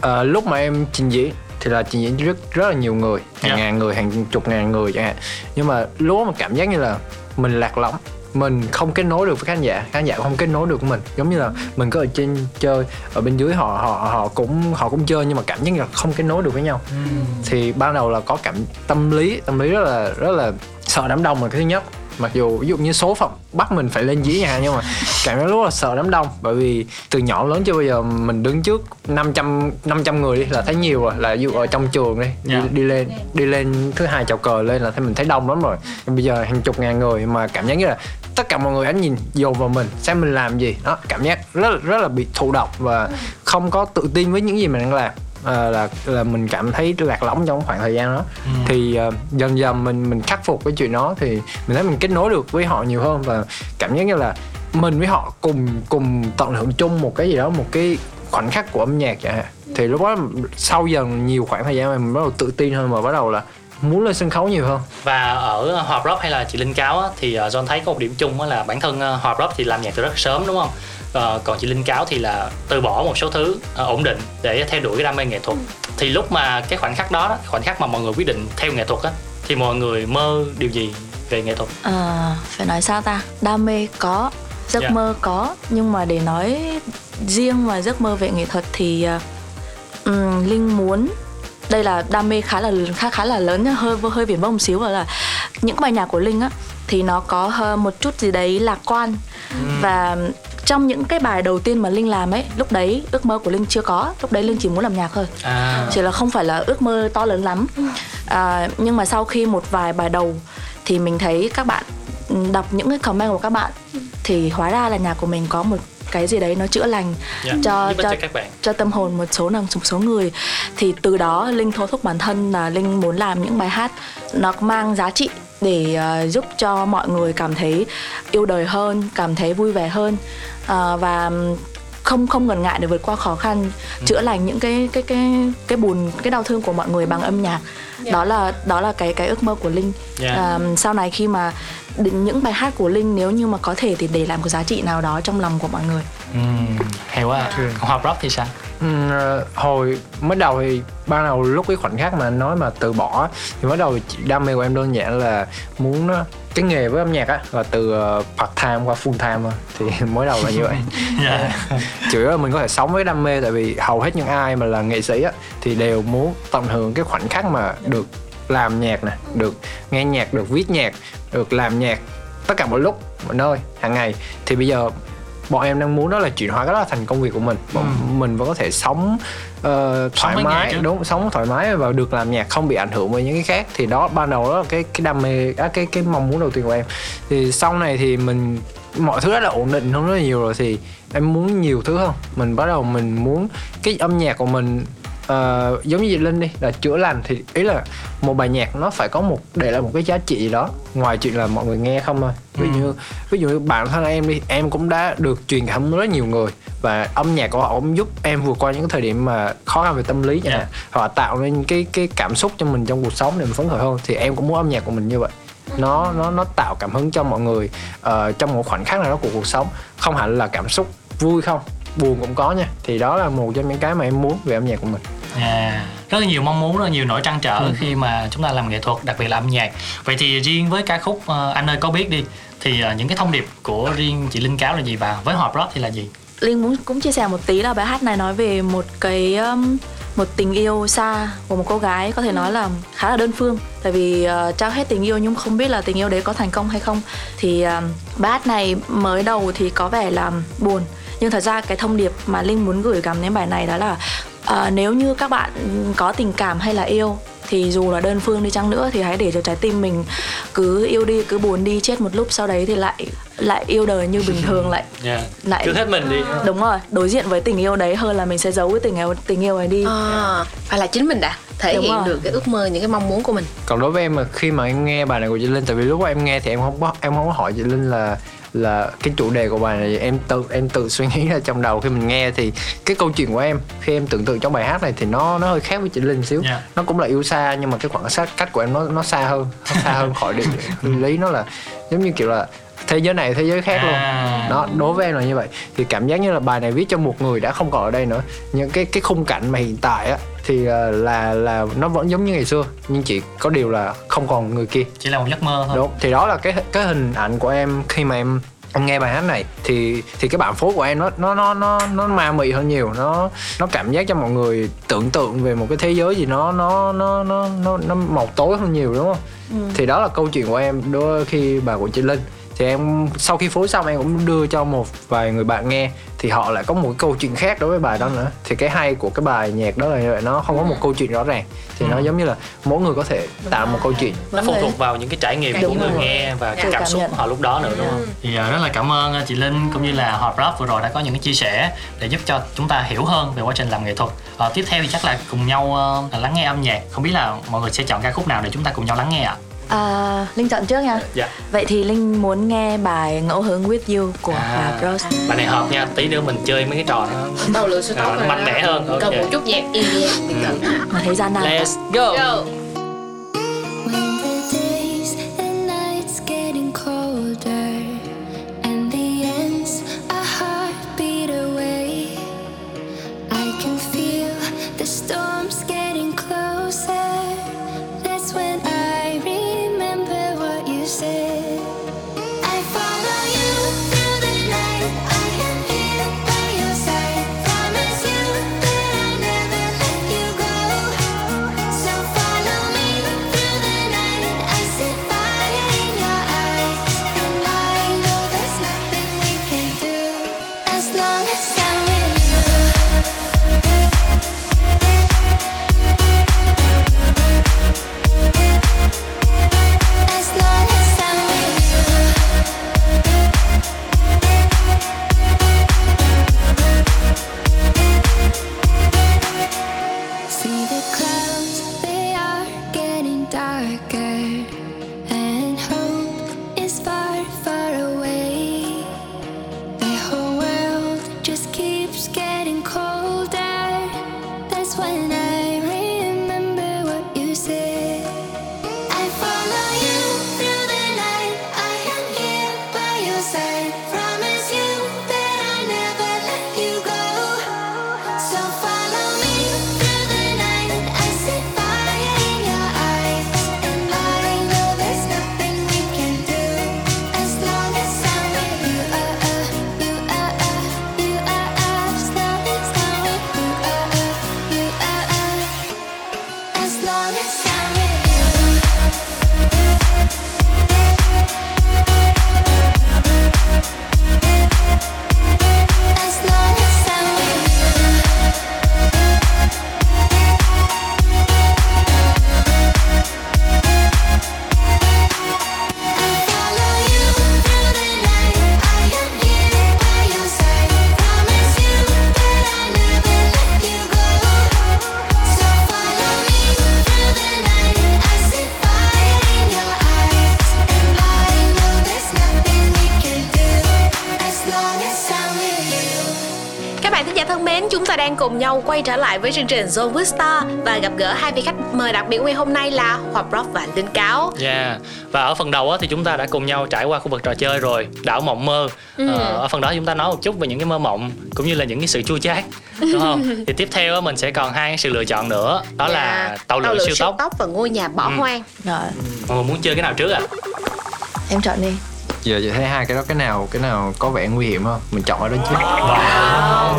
ờ, lúc mà em trình diễn thì là trình diễn rất rất là nhiều người hàng Yeah. ngàn người hàng chục ngàn người chẳng hạn. Nhưng mà lúc mà cảm giác như là mình lạc lõng mình không kết nối được với khán giả khán giả không kết nối được với mình. Giống như là mình cứ ở trên chơi ở bên dưới họ họ họ cũng họ cũng chơi nhưng mà cảm giác như là không kết nối được với nhau. Thì ban đầu là có cảm tâm lý tâm lý rất là rất là sợ đám đông là cái thứ nhất mặc dù ví dụ như số phận bắt mình phải lên diễn nhà nhưng mà cảm giác rất là sợ đám đông. Bởi vì từ nhỏ lớn chưa bao giờ mình đứng trước 500 500 người đi là thấy nhiều rồi. Là ví dụ ở trong trường đi Dạ. đi, đi lên đi lên thứ hai chào cờ lên là thấy mình thấy đông lắm rồi. Bây giờ hàng chục ngàn người mà cảm giác như là tất cả mọi người ánh nhìn dồn vào mình xem mình làm gì. Đó cảm giác rất rất là bị thụ động và không có tự tin với những gì mình đang làm à, là là mình cảm thấy lạc lõng trong khoảng thời gian đó. Thì à, dần dần mình mình khắc phục cái chuyện đó thì mình thấy mình kết nối được với họ nhiều hơn và cảm giác như là mình với họ cùng cùng tận hưởng chung một cái gì đó một cái khoảnh khắc của âm nhạc hạn. Thì lúc đó sau dần nhiều khoảng thời gian mà mình bắt đầu tự tin hơn và bắt đầu là muốn lên sân khấu nhiều hơn. Và ở Hòa Rock hay là chị Linh Cáo á, thì ờ, John thấy có một điểm chung á là bản thân Hòa Rock thì làm nhạc từ rất sớm đúng không? Ờ, còn chị Linh Cáo thì là từ bỏ một số thứ ờ, ổn định để theo đuổi cái đam mê nghệ thuật. Thì lúc mà cái khoảnh khắc đó, đó khoảnh khắc mà mọi người quyết định theo nghệ thuật á thì mọi người mơ điều gì về nghệ thuật? À, phải nói sao ta đam mê có giấc Dạ. mơ có nhưng mà để nói riêng mà giấc mơ về nghệ thuật thì ừm, linh muốn đây là đam mê khá là khá khá là lớn hơi hơi viển vông một xíu và là những bài nhạc của linh á thì nó có một chút gì đấy lạc quan và trong những cái bài đầu tiên mà linh làm ấy lúc đấy ước mơ của linh chưa có. Lúc đấy linh chỉ muốn làm nhạc thôi. À, chỉ là không phải là ước mơ to lớn lắm. À, nhưng mà sau khi một vài bài đầu thì mình thấy các bạn ừ, đọc những cái comment của các bạn thì hóa ra là nhạc của mình có một cái gì đấy nó chữa lành dạ, cho cho cho các bạn. cho tâm hồn một số một số người. Thì từ đó linh thôi thúc bản thân là linh muốn làm những bài hát nó mang giá trị để ờ, giúp cho mọi người cảm thấy yêu đời hơn cảm thấy vui vẻ hơn Ờ, và không không ngần ngại để vượt qua khó khăn chữa lành những cái cái cái cái buồn cái đau thương của mọi người bằng âm nhạc đó là đó là cái cái ước mơ của linh Dạ. À, sau này khi mà những bài hát của linh nếu như mà có thể thì để làm một giá trị nào đó trong lòng của mọi người Ừm, hay quá. à. Còn Hòa Rock thì sao? Ừm, ờ, hồi mới đầu thì ban đầu lúc cái khoảnh khắc mà anh nói mà từ bỏ thì mới đầu đam mê của em đơn giản là muốn ờ, cái nghề với âm nhạc á là từ ờ, part time qua full time thôi. thì mới đầu là như vậy Dạ. chủ yếu là mình có thể sống với đam mê tại vì hầu hết những ai mà là nghệ sĩ á thì đều muốn tận hưởng cái khoảnh khắc mà được làm nhạc nè được nghe nhạc được viết nhạc được làm nhạc tất cả mọi lúc mọi nơi hàng ngày thì bây giờ bọn em đang muốn đó là chuyển hóa cái đó thành công việc của mình. Bọn mình vẫn có thể sống ờ, thoải nhạc mái đúng sống thoải mái và được làm nhạc không bị ảnh hưởng bởi những cái khác. Thì đó ban đầu đó là cái cái đam mê á, cái cái mong muốn đầu tiên của em. Thì sau này thì mình mọi thứ rất là ổn định hơn rất là nhiều rồi thì em muốn nhiều thứ hơn. Mình bắt đầu mình muốn cái âm nhạc của mình ờ, giống như Linh đi là chữa lành thì ý là một bài nhạc nó phải có một để lại một cái giá trị gì đó. Ngoài chuyện là mọi người nghe không thôi. Ví dụ như ví dụ như bản thân em đi em cũng đã được truyền cảm hứng rất nhiều người. Và âm nhạc của họ cũng giúp em vượt qua những cái thời điểm mà khó khăn về tâm lý chẳng Dạ. hạn. Họ tạo nên cái cái cảm xúc cho mình trong cuộc sống để mình phấn khởi hơn thì em cũng muốn âm nhạc của mình như vậy. Nó nó nó tạo cảm hứng cho mọi người ờ, trong một khoảnh khắc nào đó của cuộc sống. Không hẳn là cảm xúc vui không buồn cũng có nha. Thì đó là một trong những cái mà em muốn về âm nhạc của mình. À, rất là nhiều mong muốn rất là nhiều nỗi trăn trở Ừ. khi mà chúng ta làm nghệ thuật đặc biệt là âm nhạc. Vậy thì riêng với ca khúc ờ, anh ơi có biết đi thì ờ, những cái thông điệp của riêng chị linh cáo là gì và với họp rock thì là gì? Linh muốn cũng chia sẻ một tí là bài hát này nói về một cái um, một tình yêu xa của một cô gái có thể nói là khá là đơn phương. Tại vì uh, trao hết tình yêu nhưng không biết là tình yêu đấy có thành công hay không. Thì um, bài hát này mới đầu thì có vẻ là buồn nhưng thật ra cái thông điệp mà Linh muốn gửi gắm đến bài này đó là uh, nếu như các bạn có tình cảm hay là yêu thì dù là đơn phương đi chăng nữa thì hãy để cho trái tim mình cứ yêu đi cứ buồn đi chết một lúc sau đấy thì lại lại yêu đời như bình thường lại yeah. lại cứ hết mình đi đúng rồi đối diện với tình yêu đấy hơn là mình sẽ giấu cái tình yêu tình yêu ấy đi à, phải là chính mình đã thể Đúng hiện rồi. được cái ước mơ những cái mong muốn của mình còn đối với em mà khi mà em nghe bài này của chị Linh tại vì lúc em nghe thì em không có em không có hỏi chị Linh là là cái chủ đề của bài này em tự em tự suy nghĩ ra trong đầu khi mình nghe thì cái câu chuyện của em khi em tưởng tượng trong bài hát này thì nó nó hơi khác với chị Linh xíu Dạ. nó cũng là yêu xa nhưng mà cái khoảng sát cách của em nó nó xa hơn nó xa hơn khỏi định lý nó là giống như kiểu là thế giới này thế giới khác luôn À. đó đối với em là như vậy thì cảm giác như là bài này viết cho một người đã không còn ở đây nữa những cái cái khung cảnh mà hiện tại á thì ờ, là là nó vẫn giống như ngày xưa nhưng chỉ có điều là không còn người kia. Chỉ là một giấc mơ thôi. Đúng thì đó là cái cái hình ảnh của em khi mà em em nghe bài hát này. Thì thì cái bản phối của em nó nó nó nó nó ma mị hơn nhiều. Nó nó cảm giác cho mọi người tưởng tượng về một cái thế giới gì nó nó nó nó nó, nó màu tối hơn nhiều đúng không? Thì đó là câu chuyện của em đôi khi bài của chị Linh thì em sau khi phối xong em cũng đưa cho một vài người bạn nghe thì họ lại có một cái câu chuyện khác đối với bài đó nữa. Thì cái hay của cái bài nhạc đó là như vậy nó không có một câu chuyện rõ ràng. Thì nó giống như là mỗi người có thể tạo một câu chuyện. Nó phụ thuộc vào những cái trải nghiệm của người rồi. nghe và cái Sự cảm xúc của họ lúc đó nữa đúng không? Thì ờ, rất là cảm ơn ờ, chị Linh cũng như là Họp Rap vừa rồi đã có những cái chia sẻ để giúp cho chúng ta hiểu hơn về quá trình làm nghệ thuật. Ờ, tiếp theo thì chắc là cùng nhau ờ, lắng nghe âm nhạc. Không biết là mọi người sẽ chọn ca khúc nào để chúng ta cùng nhau lắng nghe ạ? à, linh chọn trước nha. Dạ. Vậy thì linh muốn nghe bài ngẫu hứng with you của À. Hà Bros. Bài này hợp nha tí nữa mình chơi mấy cái trò nó đầu lựa số À, nó mạnh mẽ hơn, cần một chút nhạc EDM thì cần mà thấy gian nan let's go. Go. Quay trở lại với chương trình Zone with Star và gặp gỡ hai vị khách mời đặc biệt ngày hôm nay là Hòa Rock và Linh Cáo. Yeah. Và ở phần đầu á, thì chúng ta đã cùng nhau trải qua khu vực trò chơi rồi Đảo mộng mơ Ừ. ờ, Ở phần đó chúng ta nói một chút về những cái mơ mộng Cũng như là những cái sự chua chát Đúng không? thì tiếp theo mình sẽ còn hai cái sự lựa chọn nữa Đó là Dạ. tàu lượn siêu tốc và ngôi nhà bỏ Ừ. hoang. Rồi, Mọi người muốn chơi cái nào trước ạ? em chọn đi. Giờ chị thấy hai cái đó cái nào cái nào có vẻ nguy hiểm không? Mình chọn ở đó trước.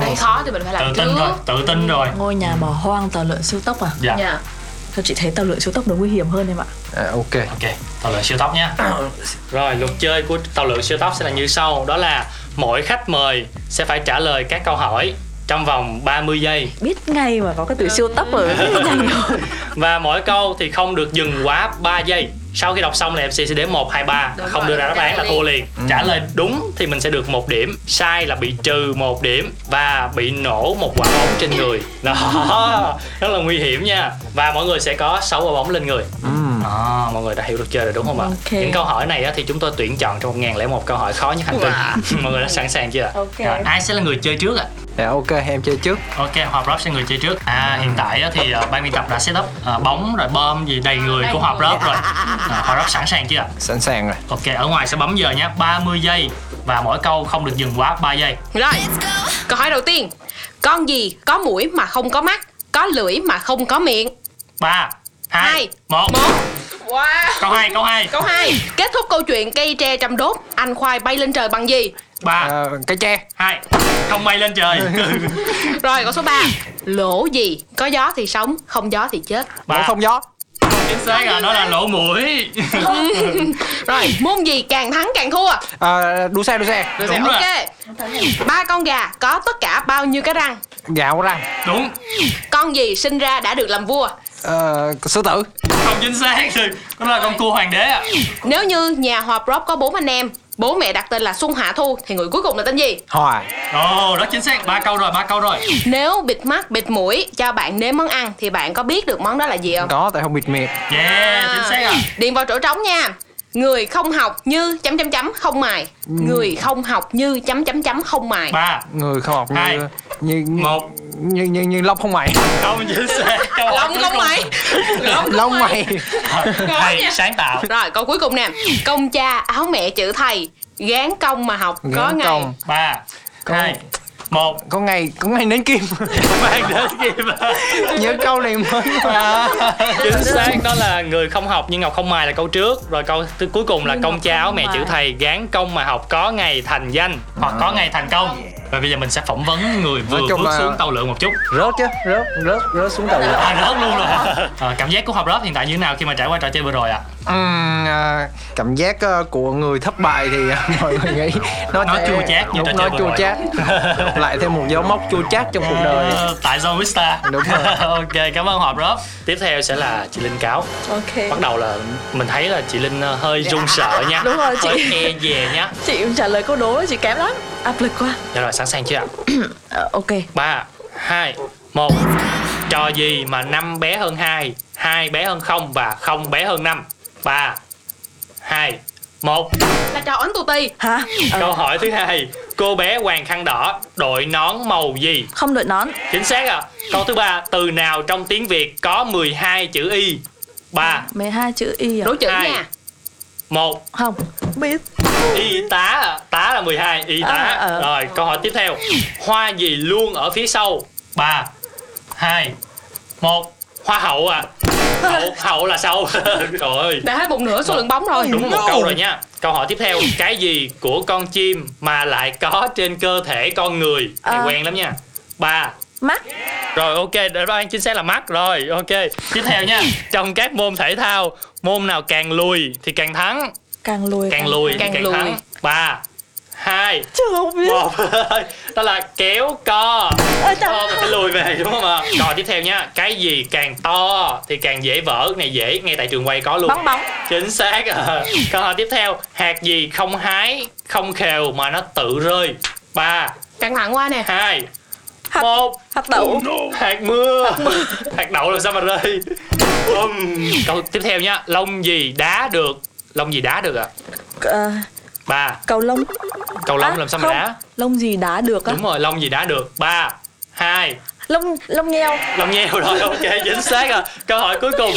Cái khó thì mình phải Tự làm tin trước. rồi, tự tin rồi. Ngôi nhà bỏ hoang tàu lượn siêu tốc à? Dạ. Dạ. Thôi chị thấy tàu lượn siêu tốc nó nguy hiểm hơn em ạ. à, ok. Ok, tàu lượn siêu tốc nhé Rồi, luật chơi của tàu lượn siêu tốc sẽ là như sau. Đó là mỗi khách mời sẽ phải trả lời các câu hỏi trong vòng 30 giây. Biết ngay mà có cái từ siêu tốc ở rất nhanh rồi. Và mỗi câu thì không được dừng quá 3 giây Sau khi đọc xong là MC sẽ đếm 1, 2, 3 Đúng Không rồi, đưa ra đáp án là thua liền. Trả lời đúng thì mình sẽ được một điểm. Sai là bị trừ một điểm Và bị nổ một quả bóng trên người. Đó, rất là nguy hiểm nha. Và mọi người sẽ có 6 quả bóng lên người. Ừm. À, mọi người đã hiểu được chơi rồi đúng không ạ? Ok. Những câu hỏi này á, thì chúng tôi tuyển chọn trong 1001 câu hỏi khó nhất hành tinh. mọi người đã sẵn sàng chưa ạ? Ok. Rồi, ai sẽ là người chơi trước ạ? dạ ok em chơi trước Ok, Hòa Rock sẽ người chơi trước. À, hiện tại á, thì uh, ban biên tập đã set up uh, bóng rồi bom gì đầy người của Hòa Rock rồi. À, Hòa Rock sẵn sàng chưa ạ? sẵn sàng rồi Ok, ở ngoài sẽ bấm giờ nhé, 30 giây và mỗi câu không được dừng quá 3 giây. Rồi. Câu hỏi đầu tiên. Con gì có mũi mà không có mắt, có lưỡi mà không có miệng? 3 2 Hai, 1. Một. Wow. Câu 2, câu 2. Câu 2. Kết thúc câu chuyện cây tre trăm đốt, anh khoai bay lên trời bằng gì? 3 à, cái tre 2 không bay lên trời. Rồi câu số 3. Lỗ gì? Có gió thì sống, không gió thì chết. Lỗ Ba. không gió Chính xác rồi, đó là lỗ mũi. Rồi, môn gì càng thắng càng thua? à, đua xe đua xe Rồi Đúng sẽ- rồi. ok. Ba con gà có tất cả bao nhiêu cái răng? gạo răng Đúng. Con gì sinh ra đã được làm vua? Ờ, sư tử không chính xác rồi đó là con cua hoàng đế ạ Nếu như nhà Hòa Prop có bốn anh em, bố mẹ đặt tên là Xuân Hạ Thu thì người cuối cùng là tên gì? hòa ồ đó chính xác ba câu rồi ba câu rồi Nếu bịt mắt, bịt mũi cho bạn nếm món ăn thì bạn có biết được món đó là gì không? có tại không bịt miệng yeah chính xác ạ Điền vào chỗ trống nha. Người không học như chấm chấm chấm không mài. Người không học như chấm chấm chấm không mài. ba người không học Hai. như như Một. như như như lông không mày không chính xác Lông không mày. Lông mày. hay sáng tạo Rồi câu cuối cùng nè. Công cha áo mẹ chữ thầy. Gán công mà học có Gán ngày. công ba hai một. Có ngày có ngày nến kim. Mang đến kịp nhớ câu này mới chính xác đó là người không học nhưng ngọc không mài là câu trước. Rồi câu thứ cuối cùng là Nhưng công ngọc cha áo không mẹ chữ thầy gán công mà học có ngày thành danh hoặc có ngày thành công. Và bây giờ mình sẽ phỏng vấn người vừa bước là- xuống tàu lượng một chút. rớt chứ rớt rớt rớt xuống tàu à rớt luôn rồi. À, cảm giác của học rớt hiện tại như thế nào khi mà trải qua trò chơi vừa rồi ạ À, cảm giác ờ, của người thất bại thì ờ, mọi người nghĩ nó Nó chua chát như nó chua chát lại thêm một dấu mốc chua chát trong cuộc đời Ờ, tại Zone Vista Đúng rồi. ok cảm ơn họp rớp tiếp theo sẽ là chị Linh Cáo Ok. bắt đầu là mình thấy là chị Linh hơi run sợ nha Đúng rồi, chị. hơi e dè nhá Chị trả lời câu đố chị kém lắm. Áp lực quá. dạ rồi sẵn sàng chưa ạ ok. ba hai một trò gì mà năm bé hơn hai hai bé hơn không và không bé hơn năm ba hai một Là trò ấn tù tì. Hả? Câu hỏi thứ hai cô bé hoàng khăn đỏ đội nón màu gì không đội nón. chính xác ạ câu thứ ba từ nào trong tiếng việt có 12 chữ y ba 12 chữ Y à? Đố chữ Hai. nha. một Không. Biết. y tá ạ. tá là 12 y tá À, ờ. rồi câu hỏi tiếp theo hoa gì luôn ở phía sau ba hai một hoa hậu à hậu hậu là sau trời ơi. Đã hết một nửa số lượng bóng rồi. đúng một câu rồi nha. Câu hỏi tiếp theo. Cái gì của con chim mà lại có trên cơ thể con người? Này À. quen lắm nha. Ba. Mắt. rồi ok. Đáp án chính xác là mắt. Rồi ok. Tiếp theo nha. Trong các môn thể thao môn nào càng lùi thì càng thắng? Càng lùi. càng lùi thì càng càng lùi. thắng ba hai. Chưa không biết. một. Đó là kéo co. Trời. to mình phải lùi về đúng không ạ? Rồi tiếp theo nha. Cái gì càng to thì càng dễ vỡ. Cái này dễ. Ngay tại trường quay có luôn. Bóng bóng. chính xác. À. câu hỏi tiếp theo. Hạt gì không hái không khều mà nó tự rơi? Ba. Căng thẳng quá nè. hai. Hạt- một. Hạt đậu. hạt mưa. Hạt đậu làm sao mà rơi? Câu tiếp theo nha. Lông gì đá được? Lông gì đá được ạ? Ờ, ba. Cầu lông. cầu lông À, làm sao mà không. đá? Lông gì đá được á? đúng rồi lông gì đá được? Ba hai. Lông lông nheo. Lông nheo rồi ok chính xác rồi. Câu hỏi cuối cùng.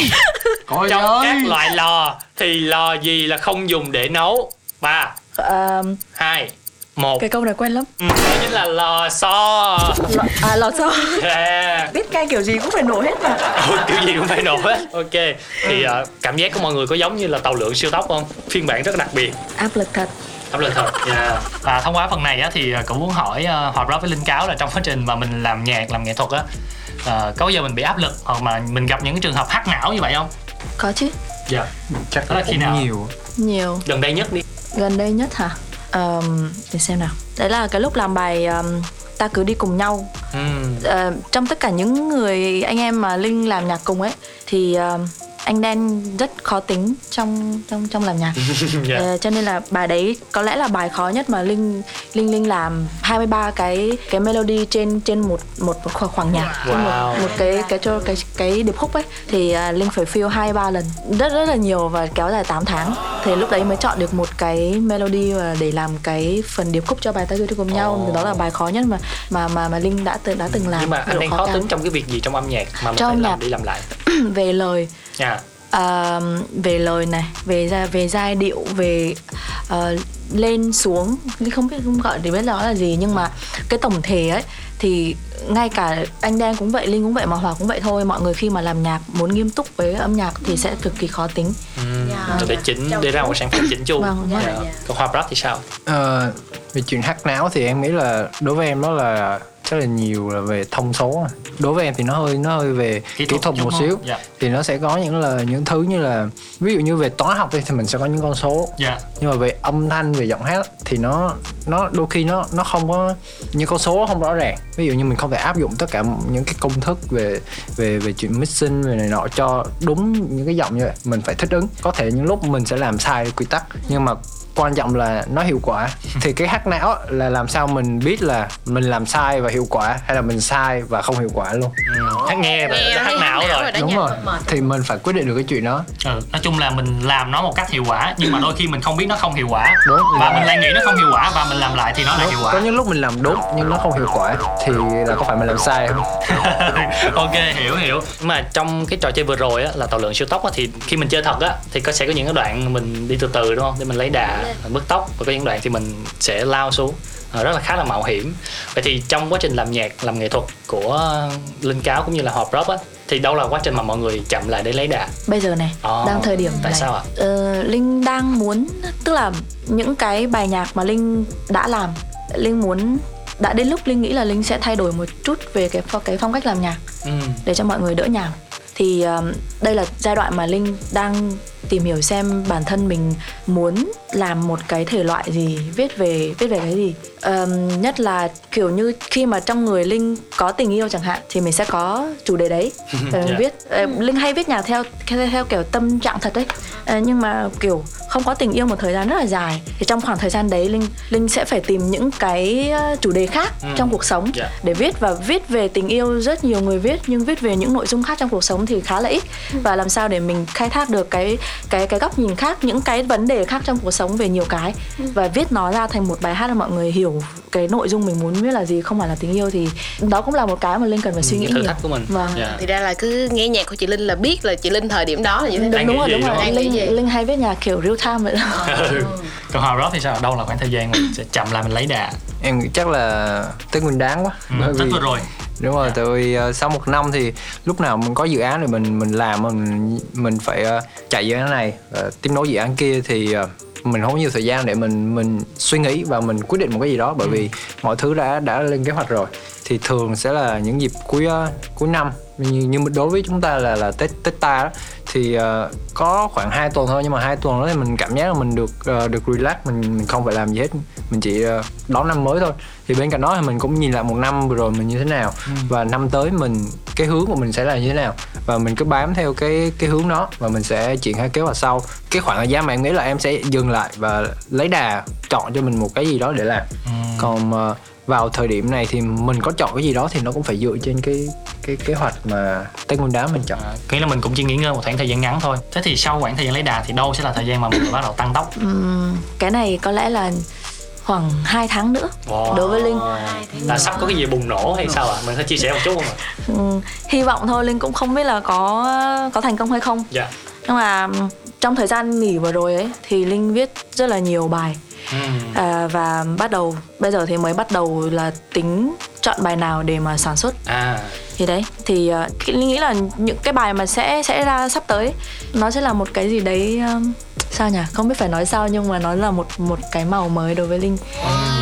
Ôi trong ơi. các loại lò thì lò gì là không dùng để nấu? Ba Ờ, hai một. Cái câu này quen lắm. Ừ, đó chính là lò xo. Lò, à lò xo. Yeah. biết cay kiểu gì cũng phải nổ hết mà. Ừ, kiểu gì cũng phải nổ hết. Ok thì ờ, cảm giác của mọi người có giống như là tàu lượn siêu tốc không? Phiên bản rất đặc biệt. Áp lực thật. Áp lực thật yeah. và thông qua phần này á, thì ờ, cũng muốn hỏi uh, hòa với linh cáo là trong quá trình mà mình làm nhạc làm nghệ thuật á ờ, có bao giờ mình bị áp lực hoặc mà mình gặp những cái trường hợp hack não như vậy không? Có chứ. Dạ. Chắc Đó là là khi khi nào? nhiều. Nhiều. Gần đây nhất đi. Gần đây nhất hả Ờm, để xem nào đấy là cái lúc làm bài ờm, ta cứ đi cùng nhau Ừm. Ờ, trong tất cả những người anh em mà linh làm nhạc cùng ấy thì ờm, anh đen rất khó tính trong trong trong làm nhạc Dạ. Ờ, cho nên là bài đấy có lẽ là bài khó nhất mà linh linh linh làm 23 cái cái melody trên trên một một khoảng, khoảng nhạc trên Wow. một, một cái cái cho cái cái điệp khúc ấy thì à, linh phải feel hai ba lần rất rất là nhiều và kéo dài 8 tháng thì lúc đấy mới chọn được một cái melody và để làm cái phần điệp khúc cho bài ta đi cùng nhau Ồ. đó là bài khó nhất mà mà mà mà linh đã từng đã từng làm nhưng mà anh đang khó cao. tính trong cái việc gì trong âm nhạc mà mình Trong phải làm nhạc. đi làm lại về lời nha à, về lời này về ra về giai điệu về ờ, lên xuống. Linh không biết không gọi thì biết đó là gì nhưng mà cái tổng thể ấy thì ngay cả anh đen cũng vậy linh cũng vậy mà hòa cũng vậy thôi. Mọi người khi mà làm nhạc muốn nghiêm túc với âm nhạc thì sẽ cực kỳ khó tính. Rồi để chỉnh để ra một sản phẩm chỉnh chu. Vâng, Dạ. dạ. còn hòa rap thì sao? Ờ, về chuyện hack não thì em nghĩ là đối với em đó là rất là nhiều là về thông số đối với em thì nó hơi nó hơi về Kỹ kỹ thuật một xíu. Dạ. thì nó sẽ có những là những thứ như là ví dụ như về toán học đi thì mình sẽ có những con số. Dạ. Nhưng mà về âm thanh về giọng hát thì nó nó đôi khi nó nó không có những con số không rõ ràng. Ví dụ như mình không thể áp dụng tất cả những cái công thức về về về chuyện mixing về này nọ cho đúng những cái giọng như vậy. Mình phải thích ứng. Có thể những lúc mình sẽ làm sai quy tắc nhưng mà quan trọng là nó hiệu quả. Thì cái hack não là làm sao mình biết là mình làm sai và hiệu quả hay là mình sai và không hiệu quả luôn. Ừ. hát nghe là não hack não rồi. đúng rồi. Thì mình phải quyết định được cái chuyện đó. Ừ. nói chung là mình làm nó một cách hiệu quả nhưng mà đôi khi mình không biết nó không hiệu quả. Đúng. và mình lại nghĩ nó không hiệu quả và mình làm lại thì nó là Đúng. hiệu có quả những lúc mình làm đúng nhưng nó không hiệu quả thì là có phải mình làm sai không? Ok hiểu hiểu. Nhưng mà trong cái trò chơi vừa rồi á là tàu lượn siêu tốc á thì khi mình chơi thật á thì có sẽ có những cái đoạn mình đi từ từ đúng không? Để mình lấy đà bứt tốc và có những đoạn thì mình sẽ lao xuống. Ờ, rất là khá là mạo hiểm. Vậy thì trong quá trình làm nhạc làm nghệ thuật của linh cáo cũng như là họp rap á thì đâu là quá trình mà mọi người chậm lại để lấy đà? Bây giờ này Ồ, đang thời điểm tại này. sao ạ? Ờ, linh đang muốn tức là những cái bài nhạc mà linh đã làm linh muốn đã đến lúc linh nghĩ là linh sẽ thay đổi một chút về cái cái phong cách làm nhạc ừ. để cho mọi người đỡ nhàm thì um, đây là giai đoạn mà linh đang tìm hiểu xem bản thân mình muốn làm một cái thể loại gì viết về viết về cái gì. Ờm, nhất là kiểu như khi mà trong người linh có tình yêu chẳng hạn thì mình sẽ có chủ đề đấy. Để mình Dạ. viết Ờ, linh hay viết nhạc theo theo, theo kiểu tâm trạng thật đấy. Ờ, nhưng mà kiểu không có tình yêu một thời gian rất là dài thì trong khoảng thời gian đấy linh linh sẽ phải tìm những cái ờ, chủ đề khác Ừ. trong cuộc sống Dạ. để viết và viết về tình yêu rất nhiều người viết nhưng viết về những nội dung khác trong cuộc sống thì khá là ít. Và làm sao để mình khai thác được cái cái cái góc nhìn khác những cái vấn đề khác trong cuộc sống về nhiều cái và viết nó ra thành một bài hát để mọi người hiểu cái nội dung mình muốn viết là gì không phải là tình yêu thì đó cũng là một cái mà linh cần phải suy nghĩ thử nhiều. thách của mình. Vâng. Dạ. thì ra là cứ nghe nhạc của chị linh là biết là chị linh thời điểm đó là như thế đúng, đúng nghĩ rồi. đúng đúng rồi linh linh hay viết nhạc kiểu real time vậy đó. Ừ. còn họp rap thì sao? Đâu là khoảng thời gian mình sẽ chậm lại mình lấy đà? Em nghĩ chắc là tết nguyên đáng quá. Ừ. tết vừa rồi. Đúng rồi tại vì ờ, sau một năm thì lúc nào mình có dự án thì mình mình làm mình mình phải ờ, chạy dự án này. Uh, tiếp nối dự án kia thì ờ, mình không có nhiều thời gian để mình mình suy nghĩ và mình quyết định một cái gì đó bởi vì mọi thứ đã đã lên kế hoạch rồi. Thì thường sẽ là những dịp cuối ờ, cuối năm. Như, như đối với chúng ta là là tết tết ta đó thì ờ, có khoảng 2 tuần thôi nhưng mà hai tuần đó thì mình cảm giác là mình được ờ, được relax mình mình không phải làm gì hết. Mình chỉ ờ, đón năm mới thôi thì bên cạnh đó thì mình cũng nhìn lại một năm vừa rồi mình như thế nào. Và năm tới mình cái hướng của mình sẽ là như thế nào. Và mình cứ bám theo cái cái hướng đó và mình sẽ triển khai kế hoạch sau. Cái khoảng thời gian mà em nghĩ là em sẽ dừng lại và lấy đà chọn cho mình một cái gì đó để làm. Còn ờ, vào thời điểm này thì mình có chọn cái gì đó thì nó cũng phải dựa trên cái cái kế hoạch mà tết nguyên đán mình chọn. À, nghĩa là mình cũng chỉ nghỉ ngơi một khoảng thời gian ngắn thôi. Thế thì sau khoảng thời gian lấy đà thì đâu sẽ là thời gian mà mình bắt đầu tăng tốc? Ừm, cái này có lẽ là khoảng 2 tháng nữa. Wow. đối với linh. Là sắp có cái gì bùng nổ hay sao ạ? Mình có chia sẻ một chút không ạ? Ừ, hy vọng thôi linh cũng không biết là có có thành công hay không. Dạ. Nhưng mà trong thời gian nghỉ vừa rồi ấy thì linh viết rất là nhiều bài. Ừm. à, và bắt đầu bây giờ thì mới bắt đầu là tính chọn bài nào để mà sản xuất. À. Thì đấy thì uh, linh nghĩ là những cái bài mà sẽ sẽ ra sắp tới nó sẽ là một cái gì đấy um, sao nhỉ? Không biết phải nói sao nhưng mà nó là một một cái màu mới đối với linh.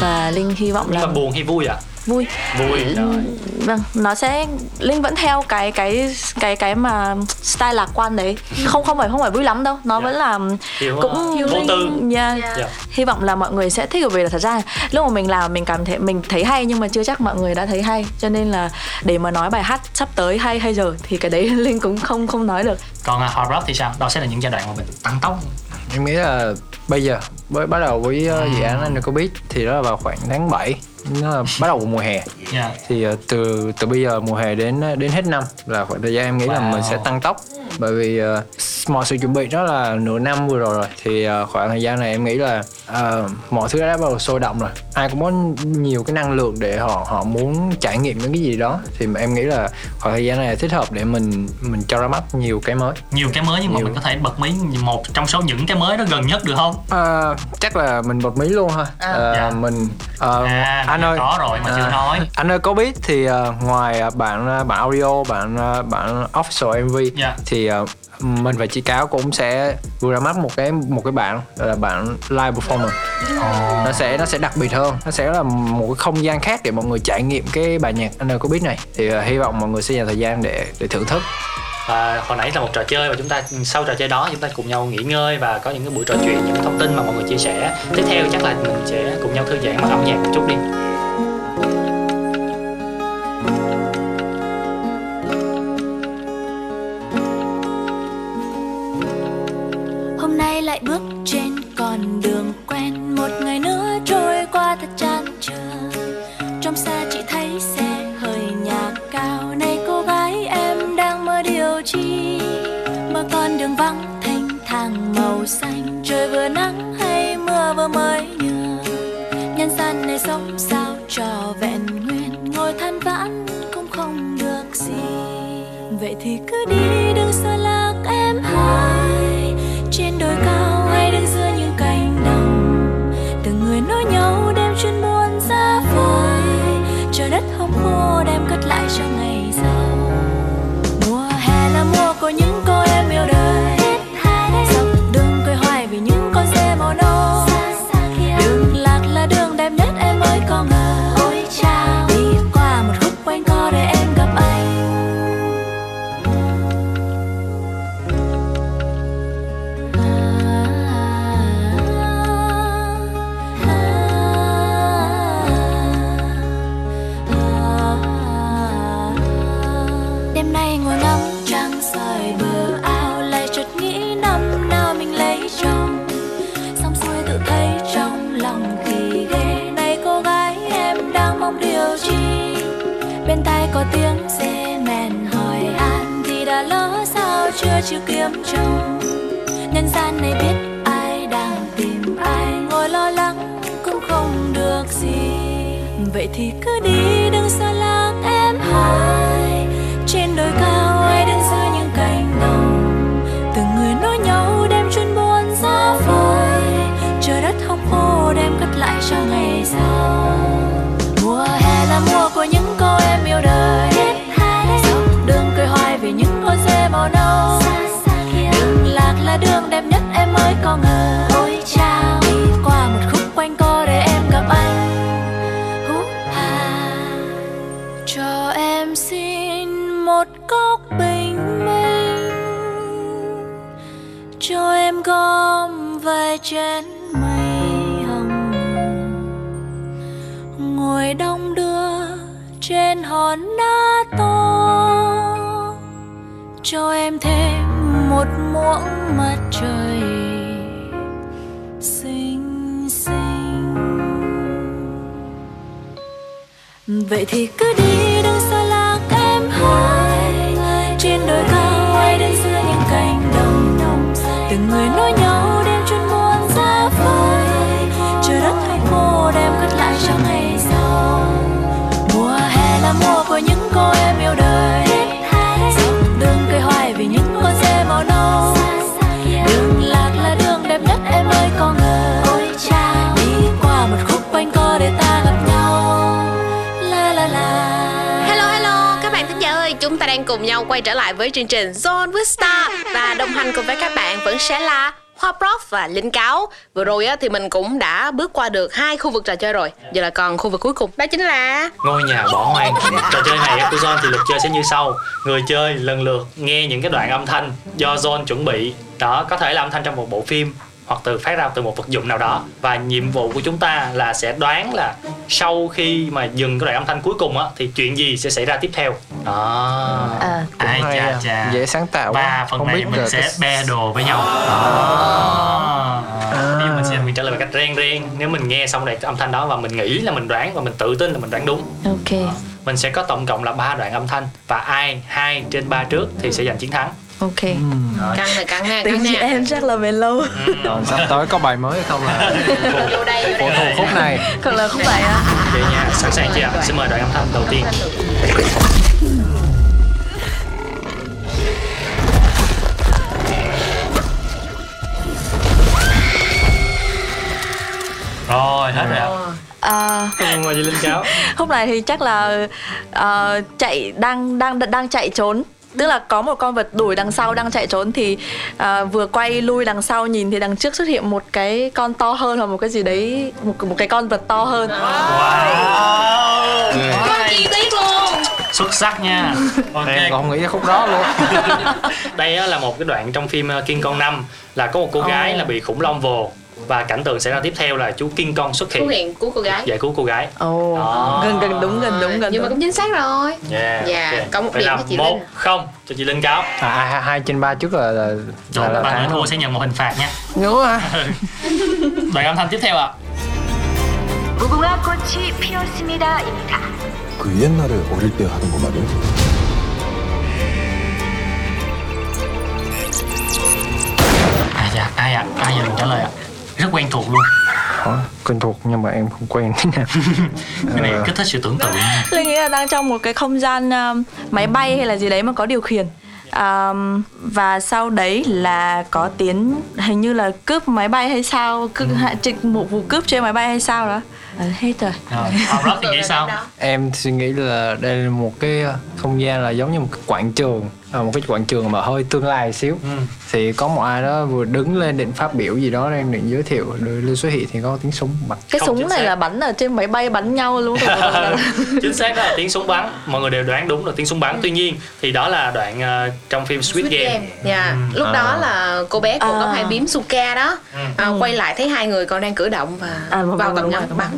Và linh hy vọng là mà buồn hay vui ạ? Vui. Vui rồi vâng nó sẽ linh vẫn theo cái cái cái cái mà style lạc quan đấy. Không không phải không phải vui lắm đâu. Nó Dạ. vẫn là Kiểu, cũng vô tư. yeah. Dạ. hy vọng là mọi người sẽ thích bởi vì là thật ra lúc mà mình làm mình cảm thấy mình thấy hay nhưng mà chưa chắc mọi người đã thấy hay. Cho nên là để mà nói bài hát sắp tới hay hay giờ thì cái đấy linh cũng không không nói được. Còn uh, hard rock thì sao? Đó sẽ là những giai đoạn mà mình tăng tốc em nghĩ là bây giờ với bắt đầu với uh, dự án anh có biết thì đó là vào khoảng tháng 7 nó là bắt đầu mùa hè. Dạ. Thì uh, từ từ bây giờ mùa hè đến đến hết năm là khoảng thời gian em nghĩ là Wow. mình sẽ tăng tốc. Bởi vì uh, mọi sự chuẩn bị đó là nửa năm vừa rồi rồi. Thì uh, khoảng thời gian này em nghĩ là uh, mọi thứ đã bắt đầu sôi động rồi. Ai cũng có nhiều cái năng lượng để họ họ muốn trải nghiệm những cái gì đó. Thì mà em nghĩ là khoảng thời gian này là thích hợp để mình mình cho ra mắt nhiều cái mới. Nhiều cái mới nhưng mà Nhiều. mình có thể bật mí một trong số những cái mới đó gần nhất được không? À, chắc là mình bật mí luôn ha. À, Dạ. mình ờ, à anh mình ơi có rồi mà chưa à, nói. anh ơi có biết thì ờ, ngoài bản ờ, bản audio bản ờ, bản official mv Dạ. thì ờ, mình và chị cáo cũng sẽ vừa ra mắt một cái một cái gọi là bản live performance. Nó sẽ nó sẽ đặc biệt hơn. Nó sẽ là một cái không gian khác để mọi người trải nghiệm cái bài nhạc. Anh ơi có biết này? Thì ờ, hy vọng mọi người sẽ dành thời gian để để thưởng thức và hồi nãy là một trò chơi và chúng ta, sau trò chơi đó chúng ta cùng nhau nghỉ ngơi và có những cái buổi trò chuyện, những thông tin mà mọi người chia sẻ. Tiếp theo chắc là mình sẽ cùng nhau thư giãn bằng âm nhạc một chút đi. Hôm nay lại bước trên con đường quen. Một ngày nữa trôi qua thật chậm trò cho vẹn nguyên, ngồi than vãn cũng không được gì. Vậy thì cứ đi đừng xa lạc em hai, trên đồi cao Nay biết ai đang tìm ai, ngồi lo lắng cũng không được gì. Vậy thì cứ đi, đừng xa lạc em hai. Trên đồi cao ai đứng giữa những cánh đồng? Từng người nói nhau đem chuyên buồn ra phơi trời đất hong khô đem cất lại cho ngày sau. Trên chén mây hồng. Ngồi đông đưa trên hòn đá to, cho em thêm một muỗng mặt trời xinh xinh. Vậy thì cứ đi, đừng xa lạc em hai. Trên đồi cao ai đứng giữa những cánh đồng từng người nối đang cùng nhau quay trở lại với chương trình Zone with Star và đồng hành cùng với các bạn vẫn sẽ là Hoa Prof và Linh Cáo. Vừa rồi á, thì mình cũng đã bước qua được hai khu vực trò chơi rồi. Giờ là còn khu vực cuối cùng. Đó chính là ngôi nhà bỏ hoang trò chơi này của Zone thì luật chơi sẽ như sau người chơi lần lượt nghe những cái đoạn âm thanh do Zone chuẩn bị đó có thể là âm thanh trong một bộ phim hoặc từ phát ra từ một vật dụng nào đó. Và nhiệm vụ của chúng ta là sẽ đoán là sau khi mà dừng cái đoạn âm thanh cuối cùng á thì chuyện gì sẽ xảy ra tiếp theo. Đó. À, Cũng ai chà à. chà. Dễ sáng tạo và quá. phần Không này biết mình sẽ cái- be đồ với nhau. Đó. Ví dụ mình sẽ mình trả lời bằng cách ren ren nếu mình nghe xong đoạn âm thanh đó và mình nghĩ là mình đoán và mình tự tin là mình đoán đúng. Ok. Mình sẽ có tổng cộng là ba đoạn âm thanh và ai hai trên ba trước thì sẽ giành chiến thắng ok. Căng này căng ha, căng chị nè. em chắc là về lâu. Còn sắp tới có bài mới hay không là Vô đây, vô đây. khúc này. Hoặc là không phải á vậy nha sẵn sàng chưa ạ? Xin mời đoạn âm thanh đầu tiên. Rồi hết rồi ạ. À, mời chị linh cáo khúc này thì chắc là ờ, chạy đang đang đang chạy trốn tức là có một con vật đuổi đằng sau đang chạy trốn thì ờ, vừa quay lui đằng sau nhìn thì đằng trước xuất hiện một cái con to hơn hoặc một cái gì đấy một một cái con vật to hơn. Wow. Có chi tiết luôn. xuất sắc nha. Ok. em còn không nghĩ ra khúc đó luôn. Đây á, là một cái đoạn trong phim ờ, King Kong 5 là có một cô gái là bị khủng long vồ và cảnh tượng xảy ra tiếp theo là chú King Kong xuất Xuất hiện hiện của cô gái. giải cứu cô gái ồ Đó. gần gần đúng gần đúng gần Nhưng mà đúng cũng chính xác rồi. yeah, Dạ, ok. có một Vậy điểm là cho chị một Linh. không cho chị Linh cáo à, hai, hai trên ba trước là là, là, Rồi, là ba người thắng thua luôn sẽ nhận một hình phạt nha nữa à đoạn âm thanh tiếp theo ạ 무궁화 꽃이 피었습니다입니다. 그 옛날에 어릴 때 하던 거 말이야? ai dạ ai ạ ai giờ mình trả lời ạ rất quen thuộc luôn. Ủa, quen thuộc nhưng mà em không quen. Thế nào cái này Ờ. kích thích sự tưởng tượng. Linh nghĩ là đang trong một cái không gian um, máy bay hay là gì đấy mà có điều khiển. Um, và sau đấy là có tiếng hình như là cướp máy bay hay sao cướp hạ trịch một vụ cướp trên máy bay hay sao đó à, hết rồi. Hồng Rock thì nghĩ sao? Em suy nghĩ là đây là một cái ờ, không gian là giống như một cái quảng trường ờ, một cái quảng trường mà hơi tương lai xíu. Ừ. thì có một ai đó vừa đứng lên định phát biểu gì đó đang định giới thiệu rồi lưu xuất hiện thì có tiếng súng bắn. Cái Không, súng này xác. là bắn ở trên máy bay bắn nhau luôn. Chính xác đó là tiếng súng bắn. Mọi người đều đoán đúng là tiếng súng bắn. Tuy nhiên thì đó là đoạn ờ, trong phim Squid, Game, Dạ, lúc À. đó là cô bé của À. có hai bím Suka đó. À, quay lại thấy hai người còn đang cử động và À, vâng, vào vâng, tầm rồi, đúng bắn.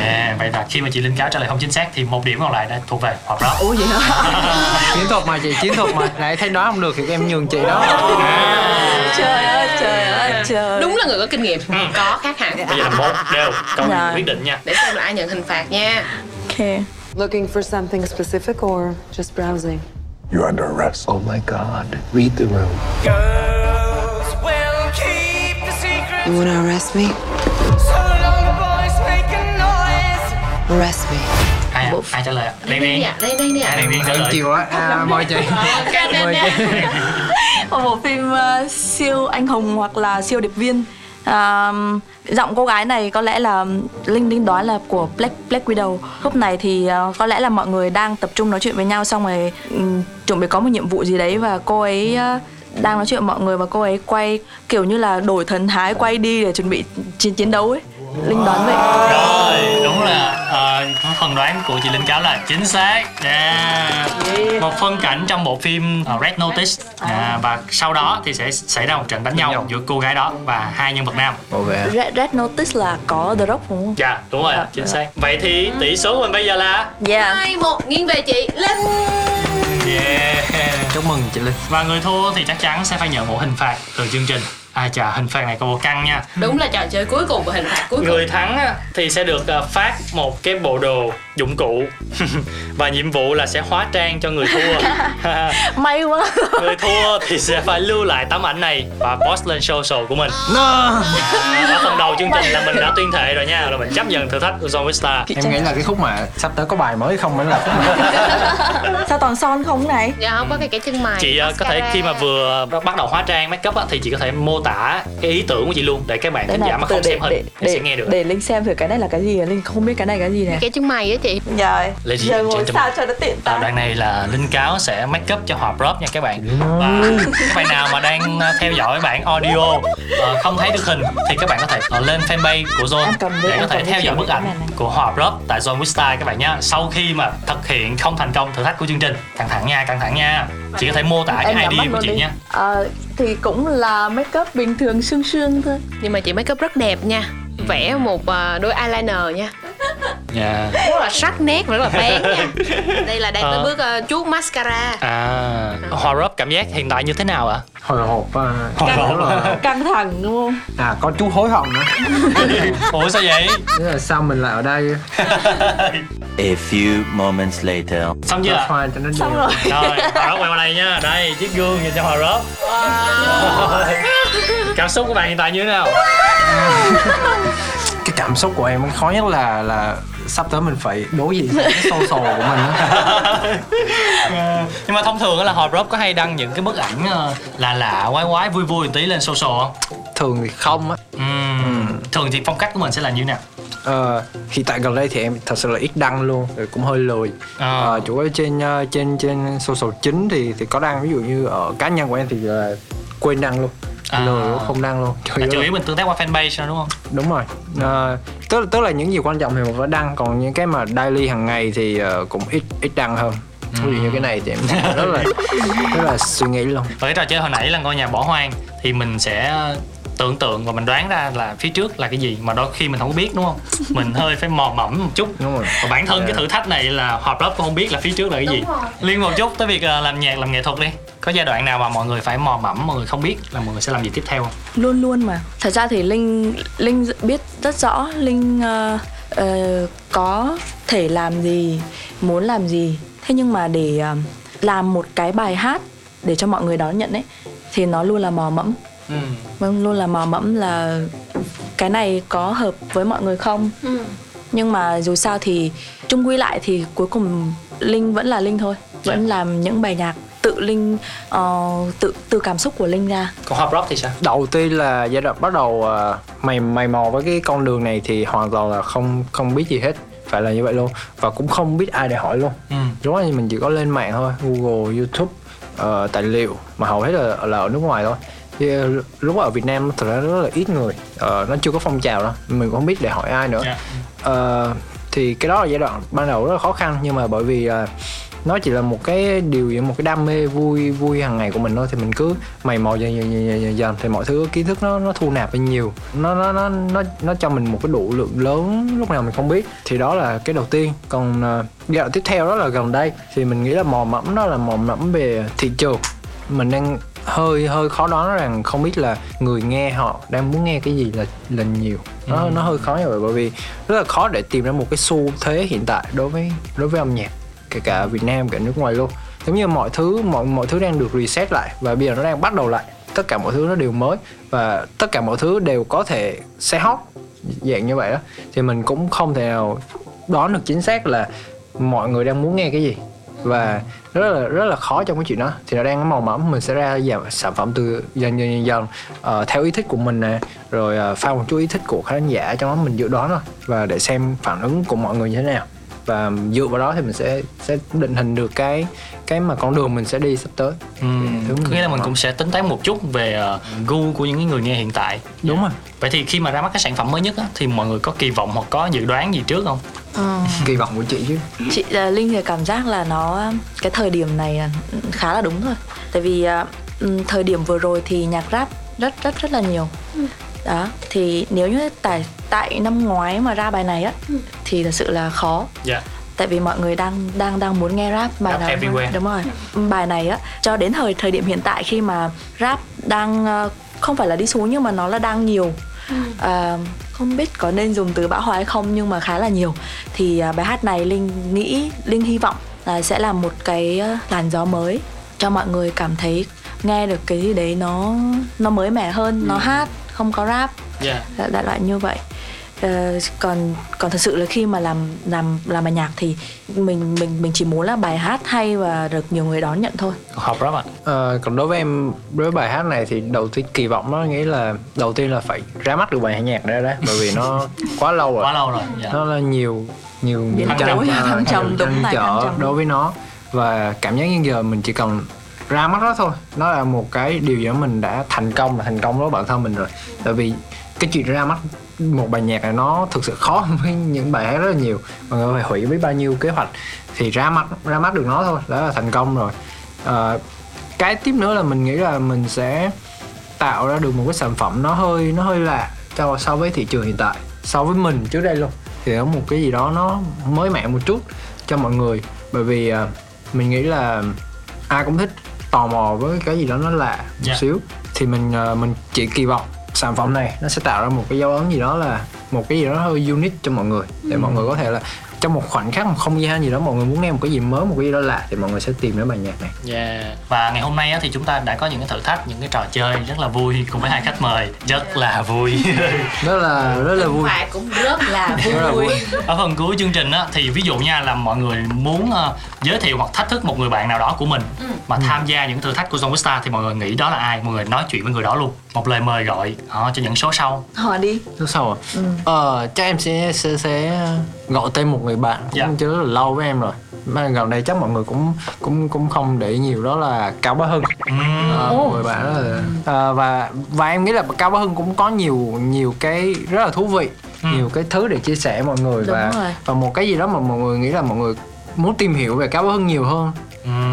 Yeah, vậy là khi mà chị Linh cáo trả lời không chính xác thì một điểm còn lại đã thuộc về Hồng Rock ủa vậy hả chiến thuật mà chị chiến thuật mà lại thấy nói không được thì em nhường chị đó trời ơi trời ơi trời Đúng là người có kinh nghiệm, Ừ. có khác hẳn. bây giờ là một đều câu Rồi. quyết định nha Để xem là ai nhận hình phạt nha. ok Looking for something specific or just browsing? You're under arrest. Oh my god. Read the room. Girls will keep the secret. You want to arrest me? Me. ai ạ? ai trả lời ạ? Đây Đen. Đây nè, đây đây ai nè. đen đen trả lời. Chịu á. À, mời chị. Mời chị. Một bộ phim ờ, siêu anh hùng hoặc là siêu điệp viên. À, giọng cô gái này có lẽ là linh linh đoán là của Black Black Widow. Lúc này thì ờ, có lẽ là mọi người đang tập trung nói chuyện với nhau xong rồi ừm, chuẩn bị có một nhiệm vụ gì đấy và cô ấy ờ, đang nói chuyện với mọi người và cô ấy quay kiểu như là đổi thần thái quay đi để chuẩn bị chiến chiến đấu ấy linh đoán vậy. Rồi đúng là ờ, cái phần đoán của chị Linh cáo là chính xác. Yeah. một phân cảnh trong bộ phim ờ, Red Notice. À, và sau đó thì sẽ xảy ra một trận đánh nhau giữa cô gái đó và hai nhân vật nam? Red, Red Notice là có The Rock đúng không? dạ đúng rồi Dạ, chính dạ. xác. Vậy thì tỷ số của mình bây giờ là? Yeah Hai một nghiêng về chị Linh. yeah. Chúc mừng chị linh. Và người thua thì chắc chắn sẽ phải nhận một hình phạt từ chương trình ai chà hình phạt này có bộ căng nha Đúng là trò chơi cuối cùng và hình phạt cuối cùng. người thắng á, thì sẽ được ờ, phát một cái bộ đồ dụng cụ. Và nhiệm vụ là sẽ hóa trang cho người thua. May quá. Người thua thì sẽ phải lưu lại tấm ảnh này và post lên social của mình. No. À, ở phần đầu chương trình là mình đã tuyên thệ rồi nha là mình chấp nhận thử thách của with Star em nghĩ là cái khúc mà sắp tới có bài mới không mới là khúc mà. Sao toàn son không này? Dạ không có cái cái chân mày. chị ờ, có thể mascara. khi mà vừa bắt đầu hóa trang make up á, thì chị có thể mô tả cái ý tưởng của chị luôn để các bạn khán giả mà không xem hình thì sẽ nghe được. để linh xem thử cái này là cái gì linh không biết cái này cái gì này cái chân mày á chị Rồi, Ladies giờ ngồi sao cho nó tiện À, tay đoạn này là Linh Cáo sẽ make up cho Hòa Prop nha các bạn. Và các bạn nào mà đang ờ, theo dõi bản audio ờ, không thấy được hình thì các bạn có thể lên fanpage của Zone để có thể theo chị dõi bức ảnh của Hòa Prop tại Zone with Style các bạn nhé Sau khi mà thực hiện không thành công thử thách của chương trình Căng thẳng nha, căng thẳng nha. Chị có thể mô tả cái idea của chị đi. nha Ờ, thì cũng là make up bình thường sương sương thôi. Nhưng mà chị make up rất đẹp nha. Vẽ một à, đôi eyeliner nha Dạ rất là sắc nét và rất là bén nha đây là đang tới Ờ. bước à, chuốt mascara À, Hòa Prop cảm giác hiện tại như thế nào ạ? hồi hộp à, Hồi hộp. là- Căng thẳng đúng không? à có chú hối hận nữa Ủa sao vậy? Thế là sao mình lại ở đây A few moments later. Xong chưa Cho nó Xong rồi Rồi, Hòa Prop quay qua đây nha Đây, chiếc gương nhìn cho Hòa Prop Cảm xúc của bạn hiện tại như thế nào? Cảm xúc của em khó nhất là là sắp tới mình phải đối diện với cái social của mình á. nhưng mà thông thường á là Hòa Prop có hay đăng những cái bức ảnh ờ, lạ lạ quái quái vui vui một tí lên social không? Thường thì không á. Ừm, thường thì phong cách của mình sẽ là như thế nào? Ờ, hiện tại gần đây thì em thật sự là ít đăng luôn rồi cũng hơi lười. Ờ. Ờ, chủ yếu trên ờ, trên trên social chính thì thì có đăng. Ví dụ như ở cá nhân của em thì là quên đăng luôn À. lười không đăng luôn. Chủ yếu chủ là- yếu mình tương tác qua fanpage đúng không? Đúng rồi. Ờ, tức tức là những gì quan trọng thì mình phải đăng còn những cái mà daily hàng ngày thì ờ, cũng ít ít đăng hơn. Ví dụ như cái này thì em rất là rất là suy nghĩ luôn. Và cái trò chơi hồi nãy là ngôi nhà bỏ hoang thì mình sẽ tưởng tượng và mình đoán ra là phía trước là cái gì mà đôi khi mình không biết đúng không? Mình hơi phải mò mẫm một chút. Đúng rồi. Và bản thân Dạ. cái thử thách này là Hòa Prop cũng không biết là phía trước là cái gì. Liên một chút tới việc ờ, làm nhạc làm nghệ thuật đi. Có giai đoạn nào mà mọi người phải mò mẫm mọi người không biết là mọi người sẽ làm gì tiếp theo không? Luôn luôn mà. Thật ra thì Linh Linh biết rất rõ Linh ờ, ờ, có thể làm gì Muốn làm gì. Thế nhưng mà để ờ, làm một cái bài hát Để cho mọi người đón nhận ấy Thì nó luôn là mò mẫm Vâng, luôn là mò mẫm là cái này có hợp với mọi người không? Nhưng mà dù sao thì chung quy lại thì cuối cùng linh vẫn là linh thôi. Vẫn làm những bài nhạc tự linh ờ, tự từ cảm xúc của linh ra. Còn Hòa Prop thì sao? Đầu tiên là giai đoạn bắt đầu ờ, mày mày mò với cái con đường này thì hoàn toàn là không không biết gì hết. Phải là như vậy luôn. Và cũng không biết ai để hỏi luôn. Ừ. đúng là mình chỉ có lên mạng thôi. Google youtube ờ, tài liệu. Mà hầu hết là, là ở nước ngoài thôi Chứ lúc ở Việt Nam thật ra rất là ít người. Ờ, nó chưa có phong trào đâu. Mình cũng không biết để hỏi ai nữa. Dạ. Ờ, thì cái đó là giai đoạn ban đầu rất là khó khăn. Nhưng mà bởi vì ờ, nó chỉ là một cái điều một cái đam mê vui vui hàng ngày của mình thôi thì mình cứ mày mò dần dần dần, dần, dần, thì mọi thứ kiến thức nó nó thu nạp lên nhiều. Nó nó nó nó nó cho mình một cái đủ lượng lớn lúc nào mình không biết. Thì đó là cái đầu tiên. Còn ờ, giai đoạn tiếp theo đó là gần đây thì mình nghĩ là mò mẫm đó là mò mẫm về thị trường. Mình đang hơi hơi khó đoán rằng không biết là người nghe họ đang muốn nghe cái gì là là nhiều. Nó Ừ. nó hơi khó như vậy bởi vì rất là khó để tìm ra một cái xu thế hiện tại đối với đối với âm nhạc kể cả Việt Nam cả nước ngoài luôn. Giống như mọi thứ mọi mọi thứ đang được reset lại và bây giờ nó đang bắt đầu lại. Tất cả mọi thứ nó đều mới và tất cả mọi thứ đều có thể sẽ hot dạng như vậy đó. Thì mình cũng không thể nào đoán được chính xác là mọi người đang muốn nghe cái gì. Và rất là rất là khó trong cái chuyện đó. Thì nó đang màu mẫm mình sẽ ra dàn sản phẩm từ dần dần dần dần uh, theo ý thích của mình nè rồi uh, pha một chút ý thích của khán giả trong đó mình dự đoán thôi và để xem phản ứng của mọi người như thế nào và dựa vào đó thì mình sẽ sẽ định hình được cái cái mà con đường mình sẽ đi sắp tới. Ừ. Có nghĩa là mình cũng sẽ tính toán một chút về ờ, gu của những cái người nghe hiện tại. Đúng rồi. Vậy thì khi mà ra mắt cái sản phẩm mới nhất á, thì mọi người có kỳ vọng hoặc có dự đoán gì trước không? Kỳ vọng của chị chứ. Chị là linh thì cảm giác là nó cái thời điểm này khá là đúng thôi. Tại vì ừm, thời điểm vừa rồi thì nhạc rap rất rất rất là nhiều đó thì nếu như tại tại năm ngoái mà ra bài này á thì thật sự là khó. Dạ. Tại vì mọi người đang đang đang muốn nghe rap bài nào. everywhere. đúng rồi. Bài này á cho đến thời thời điểm hiện tại khi mà rap đang ờ, không phải là đi xuống nhưng mà nó là đang nhiều. À, không biết có nên dùng từ bão hòa hay không nhưng mà khá là nhiều. Thì à, bài hát này linh nghĩ linh hy vọng là sẽ là một cái ờ, làn gió mới cho mọi người cảm thấy nghe được cái gì đấy nó nó mới mẻ hơn nó hát không có rap. Dạ đại, đại loại như vậy. Ờ, còn còn thật sự là khi mà làm làm làm bài nhạc thì mình mình mình chỉ muốn là bài hát hay và được nhiều người đón nhận thôi. Họp rất ạ. Ờ, còn đối với em đối với bài hát này thì đầu tiên kỳ vọng nó nghĩ là đầu tiên là phải ra mắt được bài nhạc ra đó bởi vì nó quá lâu rồi. Quá lâu rồi dạ. nó là nhiều nhiều nhiều Thăng trầm. Thăng trầm, nhiều đúng trăn trở đối với nó. Và cảm giác như giờ mình chỉ cần ra mắt nó thôi. Nó là một cái điều gì đó mình đã thành công là thành công đối với bản thân mình rồi. Tại vì cái chuyện ra mắt một bài nhạc này nó thực sự khó với những bài hát rất là nhiều. Mọi người phải hủy biết bao nhiêu kế hoạch. Thì ra mắt ra mắt được nó thôi. Đó là thành công rồi. À, cái tiếp nữa là mình nghĩ là mình sẽ tạo ra được một cái sản phẩm nó hơi nó hơi lạ cho so với thị trường hiện tại so với mình trước đây luôn. Thì có một cái gì đó nó mới mẻ một chút cho mọi người. Bởi vì à, mình nghĩ là ai cũng thích tò mò với cái gì đó nó lạ một Dạ. xíu. Thì mình à, mình chỉ kỳ vọng sản phẩm này nó sẽ tạo ra một cái dấu ấn gì đó là một cái gì đó hơi unique cho mọi người. Để mọi người có thể là trong một khoảnh khắc một không gian gì đó mọi người muốn nghe một cái gì mới một cái gì đó lạ thì mọi người sẽ tìm đến bài nhạc này Yeah. Và ngày hôm nay á, thì chúng ta đã có những cái thử thách, những cái trò chơi rất là vui cùng với hai khách mời rất là vui. rất là rất là vui Và cũng rất là rất là vui Ở phần cuối chương trình á, thì ví dụ nha là mọi người muốn ờ, giới thiệu hoặc thách thức một người bạn nào đó của mình mà tham gia những thử thách của Zone Star thì mọi người nghĩ đó là ai? Mọi người nói chuyện với người đó luôn. Một lời mời gọi ờ, cho những số sau. hỏi đi Lúc sau à? Ờ, chắc em sẽ sẽ sẽ gọi tên một người bạn Dạ. cũng chưa rất là lâu với em rồi. Mà gần đây chắc mọi người cũng cũng cũng không để nhiều đó là Cao Bá Hưng. Ờ, một người bạn đó là Ờ, và và em nghĩ là Cao Bá Hưng cũng có nhiều nhiều cái rất là thú vị, nhiều cái thứ để chia sẻ mọi người Đúng và rồi. và một cái gì đó mà mọi người nghĩ là mọi người muốn tìm hiểu về Cao Bá Hưng nhiều hơn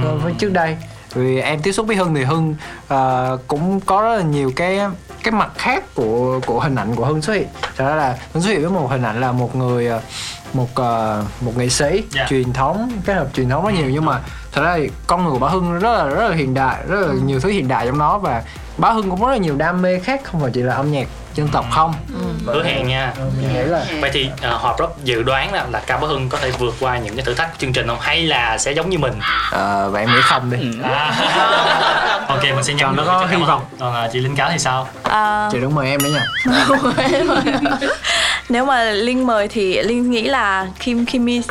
so với trước đây vì em tiếp xúc với Hưng thì Hưng ờ, cũng có rất là nhiều cái cái mặt khác của của hình ảnh của Hưng xuất hiện thật ra là Hưng xuất hiện với một hình ảnh là một người ờ, một ờ, một nghệ sĩ Dạ. truyền thống kết hợp truyền thống rất nhiều. Nhưng mà thật ra thì con người của Bá Hưng rất là rất là hiện đại rất là nhiều thứ hiện đại trong đó và Bá Hưng cũng có rất là nhiều đam mê khác không phải chỉ là âm nhạc dân tộc không Hứa hẹn nha. Mình nghĩ là Vậy thì uh, Họp rất dự đoán là, là Cao Bá Hưng có thể vượt qua những cái thử thách chương trình không? Hay là sẽ giống như mình? ờ, và em nghĩ không đi À. ok, mình sẽ Cho nhận nó được có hy vọng. Còn ờ, chị Linh Cáo thì sao? à, chị đừng mời em nữa nha nếu mà linh mời thì linh nghĩ là kim kimmy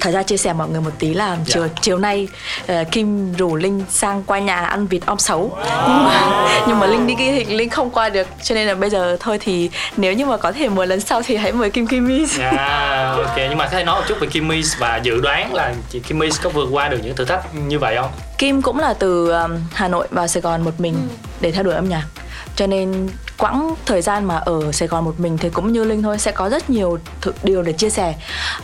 thật ra chia sẻ mọi người một tí là chiều chiều nay ờ, kim rủ linh sang qua nhà ăn vịt om sấu. Nhưng mà nhưng mà linh đi ghi hình linh không qua được cho nên là bây giờ thôi thì nếu như mà có thể mời lần sau thì hãy mời kim kimmy À, ok. Nhưng mà có thể nói một chút về Kim My và dự đoán là chị Kim My có vượt qua được những thử thách như vậy không? Kim cũng là từ um, Hà Nội vào Sài Gòn một mình để theo đuổi âm nhạc. Cho nên quãng thời gian mà ở Sài Gòn một mình thì cũng như Linh thôi sẽ có rất nhiều th- điều để chia sẻ.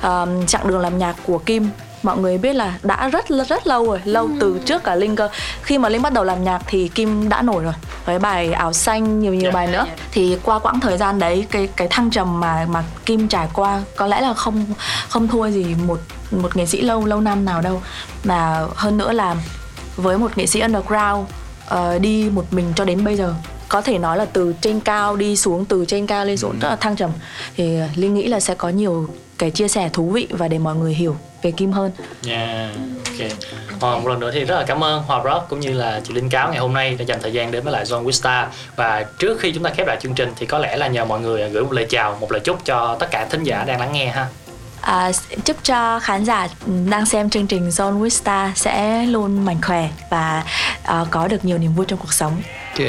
Um, chặng đường làm nhạc của Kim mọi người biết là đã rất rất lâu rồi lâu từ trước cả Linh cơ. Khi mà Linh bắt đầu làm nhạc thì Kim đã nổi rồi với bài áo xanh nhiều nhiều Dạ. bài nữa. Thì qua quãng thời gian đấy cái cái thăng trầm mà mà Kim trải qua có lẽ là không không thua gì một một nghệ sĩ lâu lâu năm nào đâu. Mà hơn nữa là với một nghệ sĩ underground ờ, đi một mình cho đến bây giờ có thể nói là từ trên cao đi xuống từ trên cao lên xuống rất là thăng trầm. Thì ờ, linh nghĩ là sẽ có nhiều cái chia sẻ thú vị và để mọi người hiểu về kim hơn. Yeah, ok. Ờ, một lần nữa thì rất là cảm ơn Hòa Rock cũng như là chị Linh Cáo ngày hôm nay đã dành thời gian đến với lại Zone with Star và trước khi chúng ta khép lại chương trình thì có lẽ là nhờ mọi người gửi một lời chào, một lời chúc cho tất cả thính giả đang lắng nghe ha. à, chúc cho khán giả đang xem chương trình Zone with Star sẽ luôn mạnh khỏe và ờ, có được nhiều niềm vui trong cuộc sống. Ok,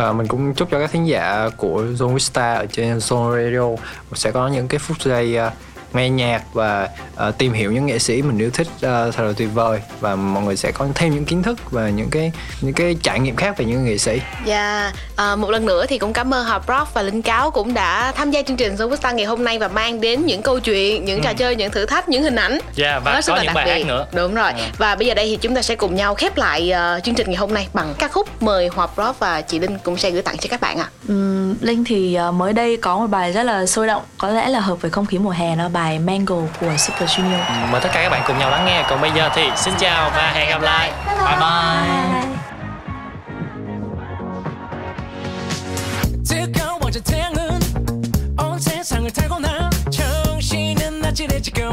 và mình cũng chúc cho các khán giả của Zone Vista ở trên Zone Radio. Sẽ có những cái phút giây uh, nghe nhạc và uh, tìm hiểu những nghệ sĩ mình yêu thích uh, thật là tuyệt vời và mọi người sẽ có thêm những kiến thức và những cái những cái trải nghiệm khác về những nghệ sĩ. Dạ, à, một lần nữa thì cũng cảm ơn Họp Rock và Linh Cáo cũng đã tham gia chương trình Show Star ngày hôm nay và mang đến những câu chuyện, những trò chơi, những thử thách, những hình ảnh. Yeah, và sức có là những đặc bài biệt. hát nữa. Đúng rồi. Ừ. Và bây giờ đây thì chúng ta sẽ cùng nhau khép lại ờ, chương trình ngày hôm nay bằng ca khúc mời Họp Rock và chị Linh cũng sẽ gửi tặng cho các bạn ạ. Ừm, Linh thì ờ, mới đây có một bài rất là sôi động có lẽ là hợp với không khí mùa hè nó bài Mango của Super Junior Mời tất cả các bạn cùng nhau lắng nghe. Còn bây giờ thì xin chào và hẹn gặp lại. Bye bye. 뜨거워진 태양은 온 세상을 타고 나 정신은 아찔해지고